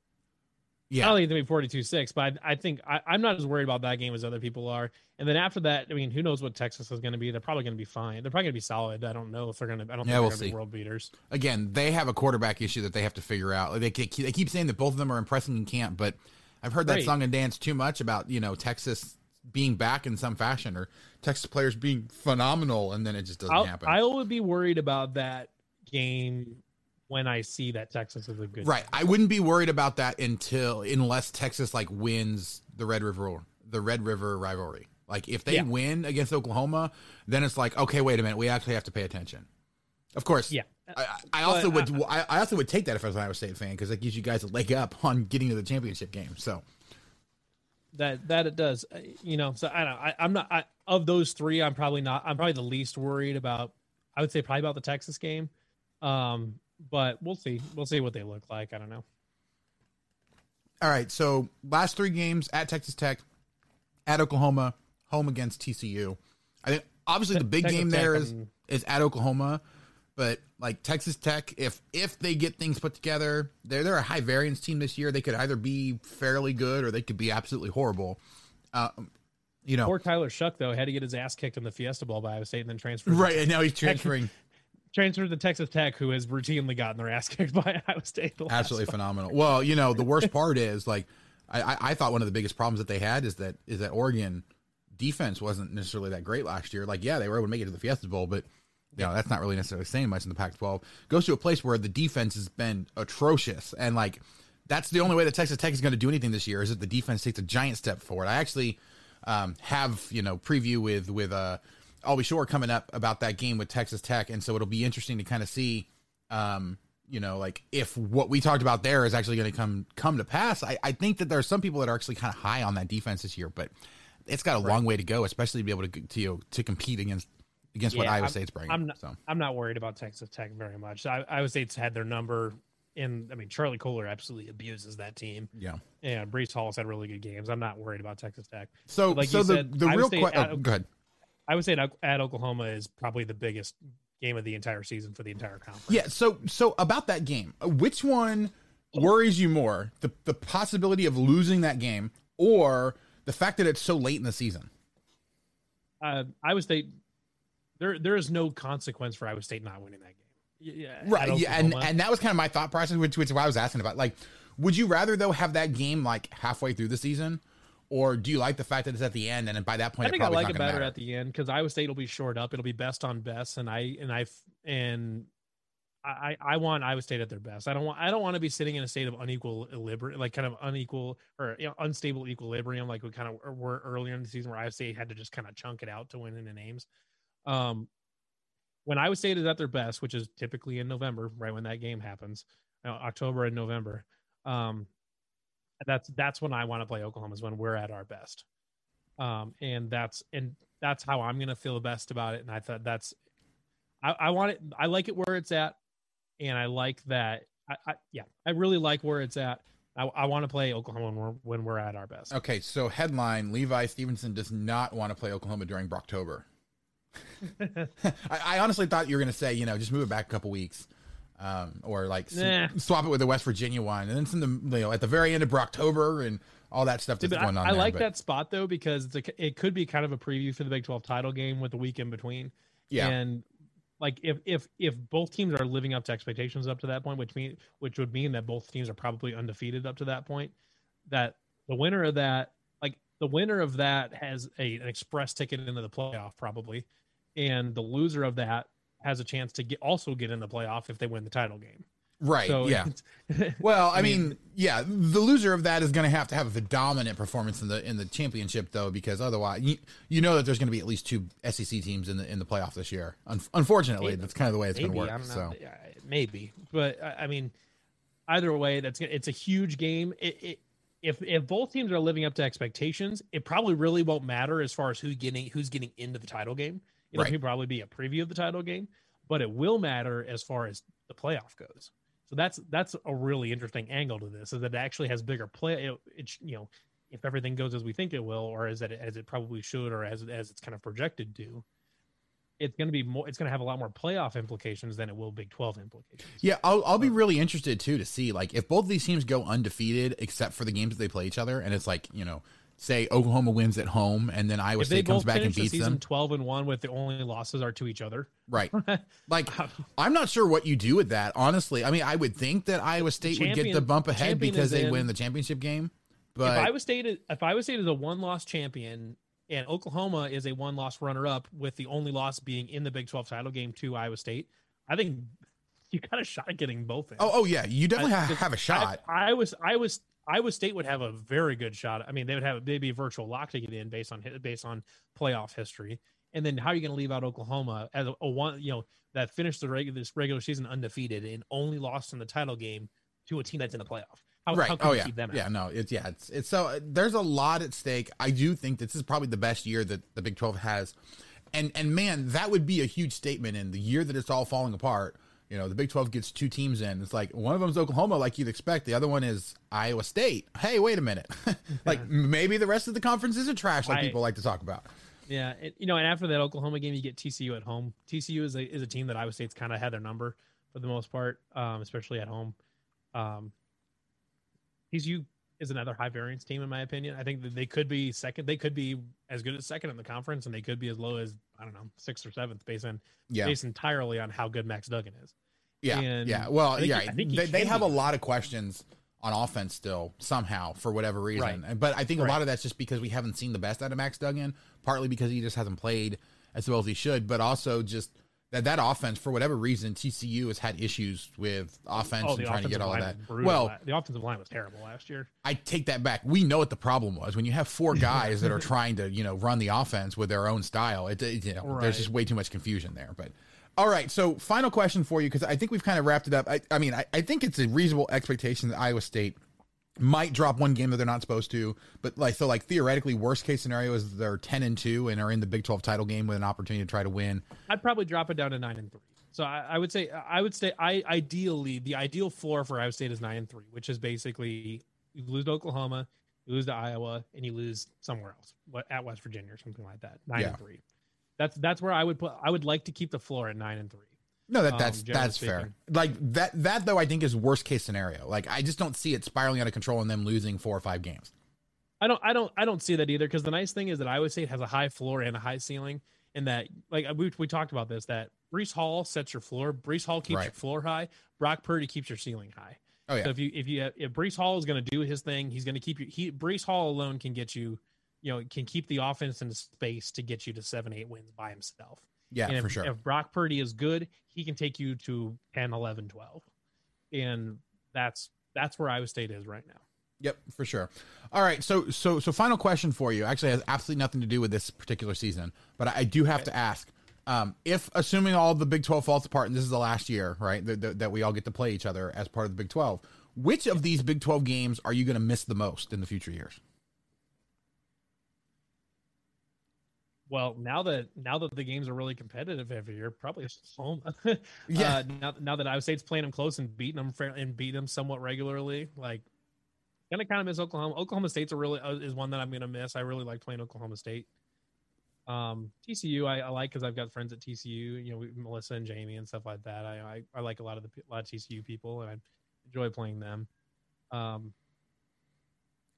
Speaker 1: Yeah.
Speaker 2: I don't think it's gonna be 42 6, but I, I think I, I'm not as worried about that game as other people are. And then after that, I mean, who knows what Texas is going to be? They're probably going to be fine. They're probably going to be solid. I don't know if they're going to. I don't think
Speaker 1: Yeah,
Speaker 2: they're
Speaker 1: we'll
Speaker 2: going to be
Speaker 1: see.
Speaker 2: world beaters.
Speaker 1: again, they have a quarterback issue that they have to figure out. Like, They keep, they keep saying that both of them are impressing in camp, but I've heard that
Speaker 2: Right.
Speaker 1: song and dance too much about you know Texas being back in some fashion or Texas players being phenomenal, and then it just doesn't
Speaker 2: I'll,
Speaker 1: happen.
Speaker 2: I would be worried about that game when I see that Texas is a good.
Speaker 1: right, I wouldn't be worried about that until unless Texas like wins the Red River the Red River rivalry. Like if they
Speaker 2: Yeah.
Speaker 1: win against Oklahoma, then it's like okay, wait a minute, we actually have to pay attention. Of course,
Speaker 2: Yeah.
Speaker 1: I, I also
Speaker 2: But
Speaker 1: would uh, I, I also would take that if I was an Iowa State fan because that gives you guys a leg up on getting to the championship game. So
Speaker 2: that that it does Uh, you know so i don't know I, i'm not I, of those three i'm probably not i'm probably the least worried about i would say probably about the texas game. Um but we'll see we'll see what they look like i don't know.
Speaker 1: All right, so last three games at Texas Tech, at Oklahoma, home against TCU. I think obviously the big
Speaker 2: Texas
Speaker 1: game
Speaker 2: Tech,
Speaker 1: there is
Speaker 2: um,
Speaker 1: is at Oklahoma, but like Texas Tech, if if they get things put together, they're they're a high variance team this year. They could either be fairly good or they could be absolutely horrible. Um, you know,
Speaker 2: poor Tyler Shough though had to get his ass kicked in the fiesta bowl by iowa state and then transferred
Speaker 1: right? And now he's transferring.
Speaker 2: transferred to texas tech who has routinely gotten their ass kicked by iowa state
Speaker 1: absolutely
Speaker 2: five-
Speaker 1: phenomenal. Well, you know, the worst part is like I, I, I thought one of the biggest problems that they had is that is that Oregon defense wasn't necessarily that great last year. Like, yeah, they were able to make it to the Fiesta Bowl, but you know, that's not really necessarily saying much in the Pac-12. Goes to a place where the defense has been atrocious, and like that's the only way that Texas Tech is going to do anything this year is if the defense takes a giant step forward. I actually um, have you know preview with with uh, Albie Shore coming up about that game with Texas Tech, and so it'll be interesting to kind of see. Um, you know, like if what we talked about there is actually going to come come to pass, I, I think that there are some people that are actually kind of high on that defense this year, but it's got a long way to go, especially to be able to to you know, to compete against against what
Speaker 2: Yeah,
Speaker 1: Iowa
Speaker 2: I'm-
Speaker 1: State's bringing.
Speaker 2: I'm not,
Speaker 1: so
Speaker 2: I'm not worried about Texas Tech very much. I, Iowa State's had their number. and I mean, Charlie Kolar absolutely abuses that team.
Speaker 1: yeah.
Speaker 2: And Breece Hall's had really good games. I'm not worried about Texas Tech.
Speaker 1: So
Speaker 2: Like
Speaker 1: so
Speaker 2: you
Speaker 1: the
Speaker 2: said,
Speaker 1: the
Speaker 2: Iowa
Speaker 1: real question. Oh, go ahead.
Speaker 2: I would say at, at Oklahoma is probably the biggest game of the entire season for the entire conference.
Speaker 1: Yeah. So so about that game, which one worries you more? The the possibility of losing that game, or the fact that it's so late in the season?
Speaker 2: uh, Iowa State, there there is no consequence for Iowa State not winning that game. Yeah,
Speaker 1: Right. Yeah. And and that was kind of my thought process, which which is why I was asking about. Like, would you rather though have that game like halfway through the season, or do you like the fact that it's at the end and by that point
Speaker 2: I think
Speaker 1: it
Speaker 2: I
Speaker 1: probably
Speaker 2: like it better at the end because Iowa State will be short up. It'll be best on best, and I and I and I I want Iowa State at their best. I don't want I don't want to be sitting in a state of unequal equilibrium, like kind of unequal or you know, unstable equilibrium, like we kind of were earlier in the season where Iowa State had to just kind of chunk it out to win in the names. Um, when Iowa State is at their best, which is typically in November, right when that game happens, uh, October and November. Um, that's that's when I want to play Oklahoma is when we're at our best. Um, and that's and that's how I'm gonna feel the best about it. And I thought that's I, I want it I like it where it's at, and I like that I, I yeah, I really like where it's at. I, I want to play Oklahoma when we're when we're at our best.
Speaker 1: Okay, so headline: Levi Stevenson does not want to play Oklahoma during Brocktober. I, I honestly thought you were going to say, you know, just move it back a couple weeks, um, or like
Speaker 2: Nah.
Speaker 1: swap it with the West Virginia one, and then in the you know at the very end of Brocktober and all that stuff that's
Speaker 2: I,
Speaker 1: going on.
Speaker 2: I
Speaker 1: there,
Speaker 2: like
Speaker 1: but-
Speaker 2: that spot though because it's a, it could be kind of a preview for the Big 12 title game with the week in between.
Speaker 1: Yeah.
Speaker 2: And like if if if both teams are living up to expectations up to that point, which mean which would mean that both teams are probably undefeated up to that point, that the winner of that like the winner of that has a an express ticket into the playoff probably, and the loser of that has a chance to get also get in the playoff if they win the title game.
Speaker 1: Right.
Speaker 2: So
Speaker 1: yeah. Well, I,
Speaker 2: I
Speaker 1: mean,
Speaker 2: mean-
Speaker 1: yeah, the loser of that is going to have to have the dominant performance in the in the championship, though, because otherwise, you, you know that there's going to be at least two SEC teams in the in the playoff this year. Un- unfortunately, that's kind of the way it's going to work.
Speaker 2: I don't know.
Speaker 1: So,
Speaker 2: Yeah, maybe, but I I mean, either way, that's it's a huge game. It, it, if if both teams are living up to expectations, it probably really won't matter as far as who getting who's getting into the title game.
Speaker 1: Right.
Speaker 2: probably be a preview of the title game, but it will matter as far as the playoff goes. So that's that's a really interesting angle to this, is that it actually has bigger play. It, it you know, if everything goes as we think it will, or as it as it probably should, or as as it's kind of projected to, it's going to be more. It's going to have a lot more playoff implications than it will Big Twelve implications.
Speaker 1: yeah, I'll, I'll be really interested too to see like if both of these teams go undefeated except for the games that they play each other, and it's like you know, say Oklahoma wins at home, and then Iowa
Speaker 2: if
Speaker 1: State comes back and
Speaker 2: the
Speaker 1: beats
Speaker 2: season
Speaker 1: them.
Speaker 2: twelve and one with the only losses are to each other,
Speaker 1: Right. Like, I'm not sure what you do with that, honestly. I mean, I would think that Iowa State would get the bump ahead because they
Speaker 2: in-
Speaker 1: win the championship game. But
Speaker 2: if Iowa State is, if Iowa State is a one loss champion and Oklahoma is a one loss runner up with the only loss being in the Big Twelve title game to Iowa State, I think you got a shot at getting both. In.
Speaker 1: oh, oh yeah, you definitely
Speaker 2: I-
Speaker 1: have, have a shot.
Speaker 2: I, I was I was Iowa State would have a very good shot. I mean, they would have they'd be a virtual lock to get in based on based on playoff history. And then how are you going to leave out Oklahoma as a, a one you know that finished the regular this regular season undefeated and only lost in the title game to a team that's in the playoff? How,
Speaker 1: right.
Speaker 2: how can
Speaker 1: oh
Speaker 2: you
Speaker 1: yeah.
Speaker 2: keep them out?
Speaker 1: Yeah. No. It's yeah. It's it's so uh, there's a lot at stake. I do think this is probably the best year that the Big Twelve has, and and man, that would be a huge statement in the year that it's all falling apart. You know, the Big Twelve gets two teams in. It's like one of them's Oklahoma, like you'd expect. The other one is Iowa State. Hey, wait a minute. like maybe the rest of the conference isn't trash, like
Speaker 2: I-
Speaker 1: people like to talk about.
Speaker 2: Yeah, and, you know, and after that Oklahoma game, you get TCU at home. TCU is a is a team that Iowa State's kind of had their number for the most part, um, especially at home. Um, TCU is another high variance team in my opinion. I think that they could be second. They could be as good as second in the conference, and they could be as low as I don't know sixth or seventh, based on
Speaker 1: Yeah.
Speaker 2: based entirely on how good Max Duggan is.
Speaker 1: Yeah,
Speaker 2: And
Speaker 1: yeah. Well, yeah.
Speaker 2: he- I think
Speaker 1: they, they have
Speaker 2: be
Speaker 1: a lot of questions on offense still somehow for whatever reason.
Speaker 2: Right.
Speaker 1: But I think a
Speaker 2: Right.
Speaker 1: lot of that's just because we haven't seen the best out of Max Duggan, partly because he just hasn't played as well as he should, but also just that that offense for whatever reason TCU has had issues with offense
Speaker 2: Oh,
Speaker 1: and trying to get all of that. Well,
Speaker 2: the offensive line was terrible last year.
Speaker 1: I take that back. We know what the problem was when you have four guys that are trying to, you know, run the offense with their own style. It, it- you know,
Speaker 2: Right.
Speaker 1: there's just way too much confusion there. But all right, so final question for you because I think we've kind of wrapped it up. I, I mean, I, I think it's a reasonable expectation that Iowa State might drop one game that they're not supposed to. But like so, like theoretically, worst case scenario is they're ten and two and are in the Big Twelve title game with an opportunity to try to win.
Speaker 2: I'd probably drop it down to nine and three. So I, I would say I would say I ideally the ideal floor for Iowa State is nine and three, which is basically you lose to Oklahoma, you lose to Iowa, and you lose somewhere else, what at West Virginia or something like that. Nine
Speaker 1: Yeah.
Speaker 2: and three. That's that's where I would put. I would like to keep the floor at nine and three.
Speaker 1: No, that
Speaker 2: Um,
Speaker 1: that's
Speaker 2: generally
Speaker 1: that's fair. Like that that though I think is worst case scenario. Like I just don't see it spiraling out of control and them losing four or five games.
Speaker 2: I don't I don't I don't see that either because the nice thing is that Iowa State has a high floor and a high ceiling, and that like we we talked about this that Breece Hall sets your floor, Breece Hall keeps
Speaker 1: Right.
Speaker 2: your floor high, Brock Purdy keeps your ceiling high.
Speaker 1: Oh yeah.
Speaker 2: So if you if you if Breece Hall is going to do his thing, he's going to keep you. He Breece Hall alone can get you, you know, can keep the offense in space to get you to seven eight wins by himself.
Speaker 1: Yeah,
Speaker 2: And
Speaker 1: for sure.
Speaker 2: If Brock Purdy is good, he can take you to 10, 11, 12. and that's that's where Iowa State is right now.
Speaker 1: Yep, for sure. All right, so so so final question for you. Actually, has absolutely nothing to do with this particular season, but I do have to ask: um, if assuming all the Big Twelve falls apart, and this is the last year, right, that, that, that we all get to play each other as part of the Big Twelve, which of these Big Twelve games are you going to miss the most in the future years?
Speaker 2: Well, now that now that the games are really competitive every year, probably Oklahoma.
Speaker 1: Yeah.
Speaker 2: Uh, now, now that Iowa State's playing them close and beating them fair, and beating them somewhat regularly, like gonna kind of miss Oklahoma. Oklahoma State's a really uh, is one that I'm gonna miss. I really like playing Oklahoma State. Um, TCU I, I like because I've got friends at TCU. You know, we, Melissa and Jamie and stuff like that. I, I I like a lot of the a lot of TCU people, and I enjoy playing them. Um,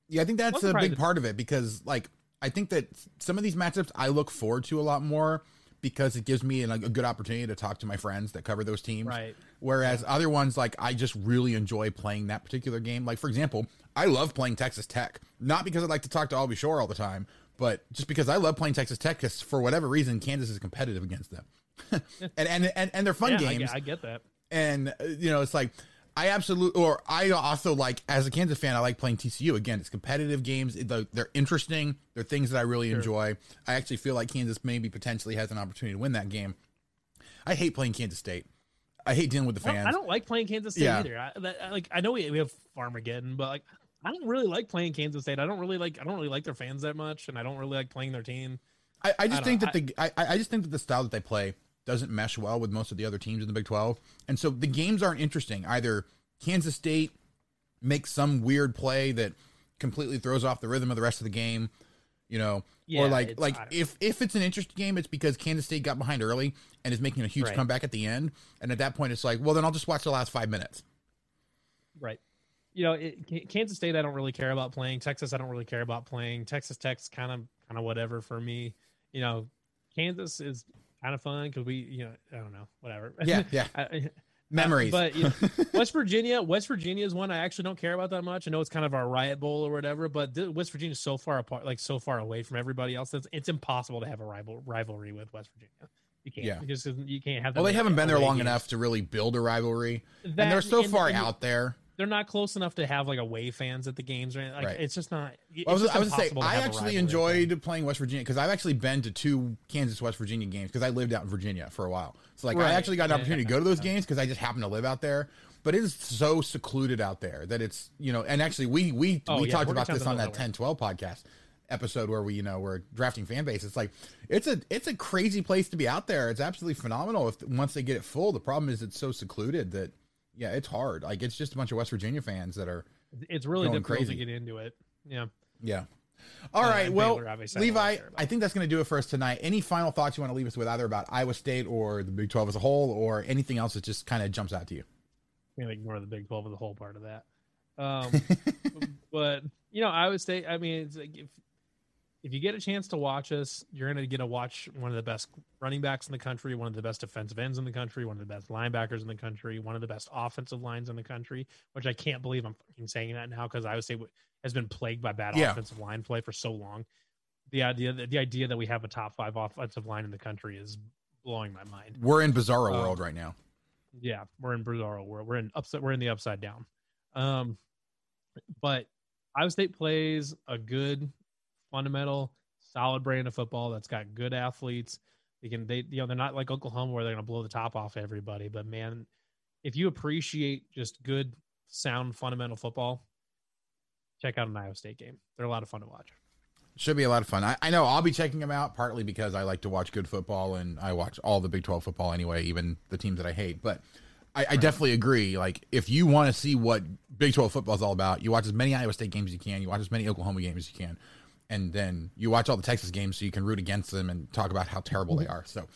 Speaker 1: Yeah, I think that's a big part of it because, like, I think that some of these matchups I look forward to a lot more because it gives me an, a good opportunity to talk to my friends that cover those teams.
Speaker 2: Right.
Speaker 1: Whereas other ones, like, I just really enjoy playing that particular game. Like, for example, I love playing Texas Tech, not because I like to talk to Albie Shore all the time, but just because I love playing Texas Tech because for whatever reason, Kansas is competitive against them. and, and, and, and they're fun
Speaker 2: yeah, I
Speaker 1: games
Speaker 2: get- I get that.
Speaker 1: and uh, you know it's like I absolutely or I also like as a Kansas fan I like playing TCU again it's competitive games. They're- interesting. They're things that I really enjoy. I actually feel like Kansas maybe potentially has an opportunity to win that game. I hate playing Kansas State. I hate dealing with the fans
Speaker 2: I don't like playing Kansas State
Speaker 1: Yeah.
Speaker 2: either. I, that, I, like I know we, we have Farmageddon, but like I don't really like playing Kansas State. I don't really like I don't really like their fans that much, and I don't really like playing their team.
Speaker 1: I, I just
Speaker 2: I
Speaker 1: think that the I, I just think that the style that they play doesn't mesh well with most of the other teams in the Big Twelve, and so the games aren't interesting. Either Kansas State makes some weird play that completely throws off the rhythm of the rest of the game, you know,
Speaker 2: Yeah,
Speaker 1: or like like if if it's an interesting game, it's because Kansas State got behind early and is making a huge
Speaker 2: Right.
Speaker 1: comeback at the end, and at that point, it's like, well, then I'll just watch the last five minutes.
Speaker 2: Right. You know, it, Kansas State I don't really care about playing. Texas I don't really care about playing. Texas Tech's kind of kind of whatever for me. You know, Kansas is kind of fun because we you know I don't know whatever.
Speaker 1: Yeah, yeah.
Speaker 2: I- uh,
Speaker 1: Memories.
Speaker 2: but you know, West Virginia, West Virginia is one I actually don't care about that much. I know it's kind of our riot bowl or whatever, but th- West Virginia is so far apart, like so far away from everybody else. It's, it's impossible to have a rival rivalry with West Virginia. You can't.
Speaker 1: Yeah.
Speaker 2: You just you can't have.
Speaker 1: Well, they haven't been there long
Speaker 2: games.
Speaker 1: enough to really build a rivalry, and they're so
Speaker 2: and-
Speaker 1: far
Speaker 2: and-
Speaker 1: out there.
Speaker 2: They're not close enough to have like away fans at the games, or anything. Like,
Speaker 1: Right.
Speaker 2: It's just not. It's
Speaker 1: I was,
Speaker 2: just
Speaker 1: I was say I actually enjoyed playing West Virginia because I've actually been to two Kansas West Virginia games because I lived out in Virginia for a while. So like I actually got an opportunity to go to those games because I just happen to live out there. But it is so secluded out there that it's you know. And actually, we we
Speaker 2: Oh,
Speaker 1: we
Speaker 2: yeah,
Speaker 1: talked about this on that
Speaker 2: nowhere.
Speaker 1: 10 12 podcast episode where we you know we're drafting fan base. It's like it's a it's a crazy place to be out there. It's absolutely phenomenal. If once they get it full, the problem is it's so secluded that yeah, it's hard. Like it's just a bunch of West Virginia fans that are
Speaker 2: It's really
Speaker 1: going
Speaker 2: difficult
Speaker 1: crazy.
Speaker 2: to get into it. Yeah.
Speaker 1: Yeah. All
Speaker 2: Uh,
Speaker 1: right. Well,
Speaker 2: Baylor, obviously, I don't
Speaker 1: Levi,
Speaker 2: really.
Speaker 1: I think that's going to do it for us tonight. Any final thoughts you want to leave us with either about Iowa State or the Big 12 as a whole or anything else that just kind of jumps out to you?
Speaker 2: I'm gonna ignore the Big Twelve as the whole part of that. Um, but you know, Iowa State. I mean, it's like if if you get a chance to watch us, you're gonna get to watch one of the best running backs in the country, one of the best defensive ends in the country, one of the best linebackers in the country, one of the best offensive lines in the country. Which I can't believe I'm fucking saying that now because I Iowa State has been plagued by bad
Speaker 1: Yeah.
Speaker 2: offensive line play for so long. The idea that the idea that we have a top five offensive line in the country is blowing my mind.
Speaker 1: We're in bizarro
Speaker 2: Um,
Speaker 1: world right now.
Speaker 2: Yeah, we're in bizarro world. We're in upside. We're in the upside down. Um, but Iowa State plays a good, fundamental, solid brand of football that's got good athletes. They can they you know they're not like Oklahoma where they're going to blow the top off everybody. But man, if you appreciate just good, sound, fundamental football, check out an Iowa State game. They're a lot of fun to watch.
Speaker 1: Should be a lot of fun. I, I know I'll be checking them out partly because I like to watch good football and I watch all the Big 12 football anyway, even the teams that I hate. But I, I definitely agree. Like, if you want to see what Big 12 football is all about, you watch as many Iowa State games as you can, you watch as many Oklahoma games as you can, and then you watch all the Texas games so you can root against them and talk about how terrible they are. So,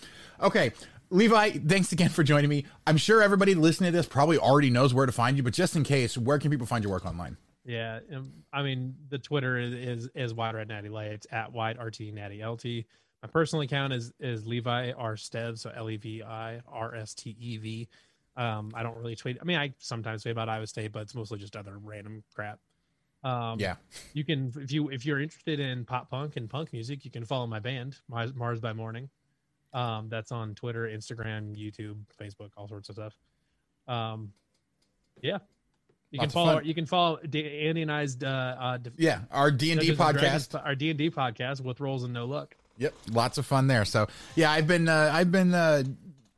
Speaker 1: okay. Levi, thanks again for joining me. I'm sure everybody listening to this probably already knows where to find you, but just in case, where can people find your work online?
Speaker 2: Yeah, um, I mean the Twitter is is, is Wide Right Natty Lites at wide rt natty lt. My personal account is is Levi R Stev, so L E V I R S T E V. Um, I don't really tweet. I mean, I sometimes tweet about Iowa State, but it's mostly just other random crap. Um,
Speaker 1: Yeah.
Speaker 2: you can if you if you're interested in pop punk and punk music, you can follow my band Mars, Mars by Morning. Um, that's on Twitter, Instagram, YouTube, Facebook, all sorts of stuff. Um, yeah, you
Speaker 1: Lots
Speaker 2: can follow. You can follow D- Andy and I's uh, uh,
Speaker 1: Yeah, our D&D
Speaker 2: Dungeons and Dragons-
Speaker 1: podcast.
Speaker 2: our D and D podcast with rolls and no luck.
Speaker 1: Yep, lots of fun there. So yeah, I've been uh, I've been uh,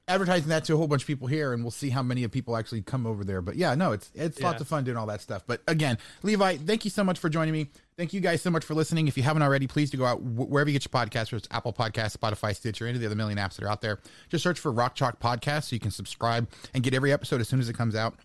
Speaker 1: advertising that to a whole bunch of people here, and we'll see how many of people actually come over there. But yeah, no, it's it's lots of fun doing all that stuff. But again, Levi, thank you so much for joining me. Thank you guys so much for listening. If you haven't already, please do go out wherever you get your podcasts, whether it's Apple Podcasts, Spotify, Stitcher, any of the other million apps that are out there. Just search for Rock Chalk Podcast so you can subscribe and get every episode as soon as it comes out.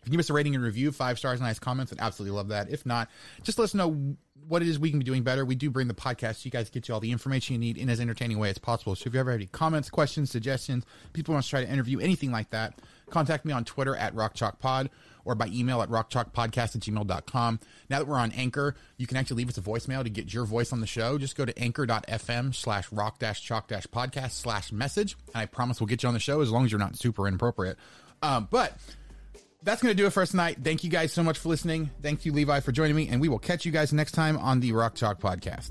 Speaker 1: If you give us a rating and review, five stars, nice comments, I'd absolutely love that. If not, just let us know what it is we can be doing better. We do bring the podcast so you guys get you all the information you need in as entertaining way as possible. So if you ever have any comments, questions, suggestions, people want to try to interview, anything like that, contact me on Twitter at RockChalkPod or by email at rockchalkpodcast at gmail.com. Now that we're on Anchor, you can actually leave us a voicemail to get your voice on the show. Just go to anchor.fm slash rock dash chalk dash podcast slash message. And I promise we'll get you on the show as long as you're not super inappropriate. Um, but that's going to do it for us tonight. Thank you guys so much for listening. Thank you, Levi, for joining me. And we will catch you guys next time on the Rock Chalk Podcast.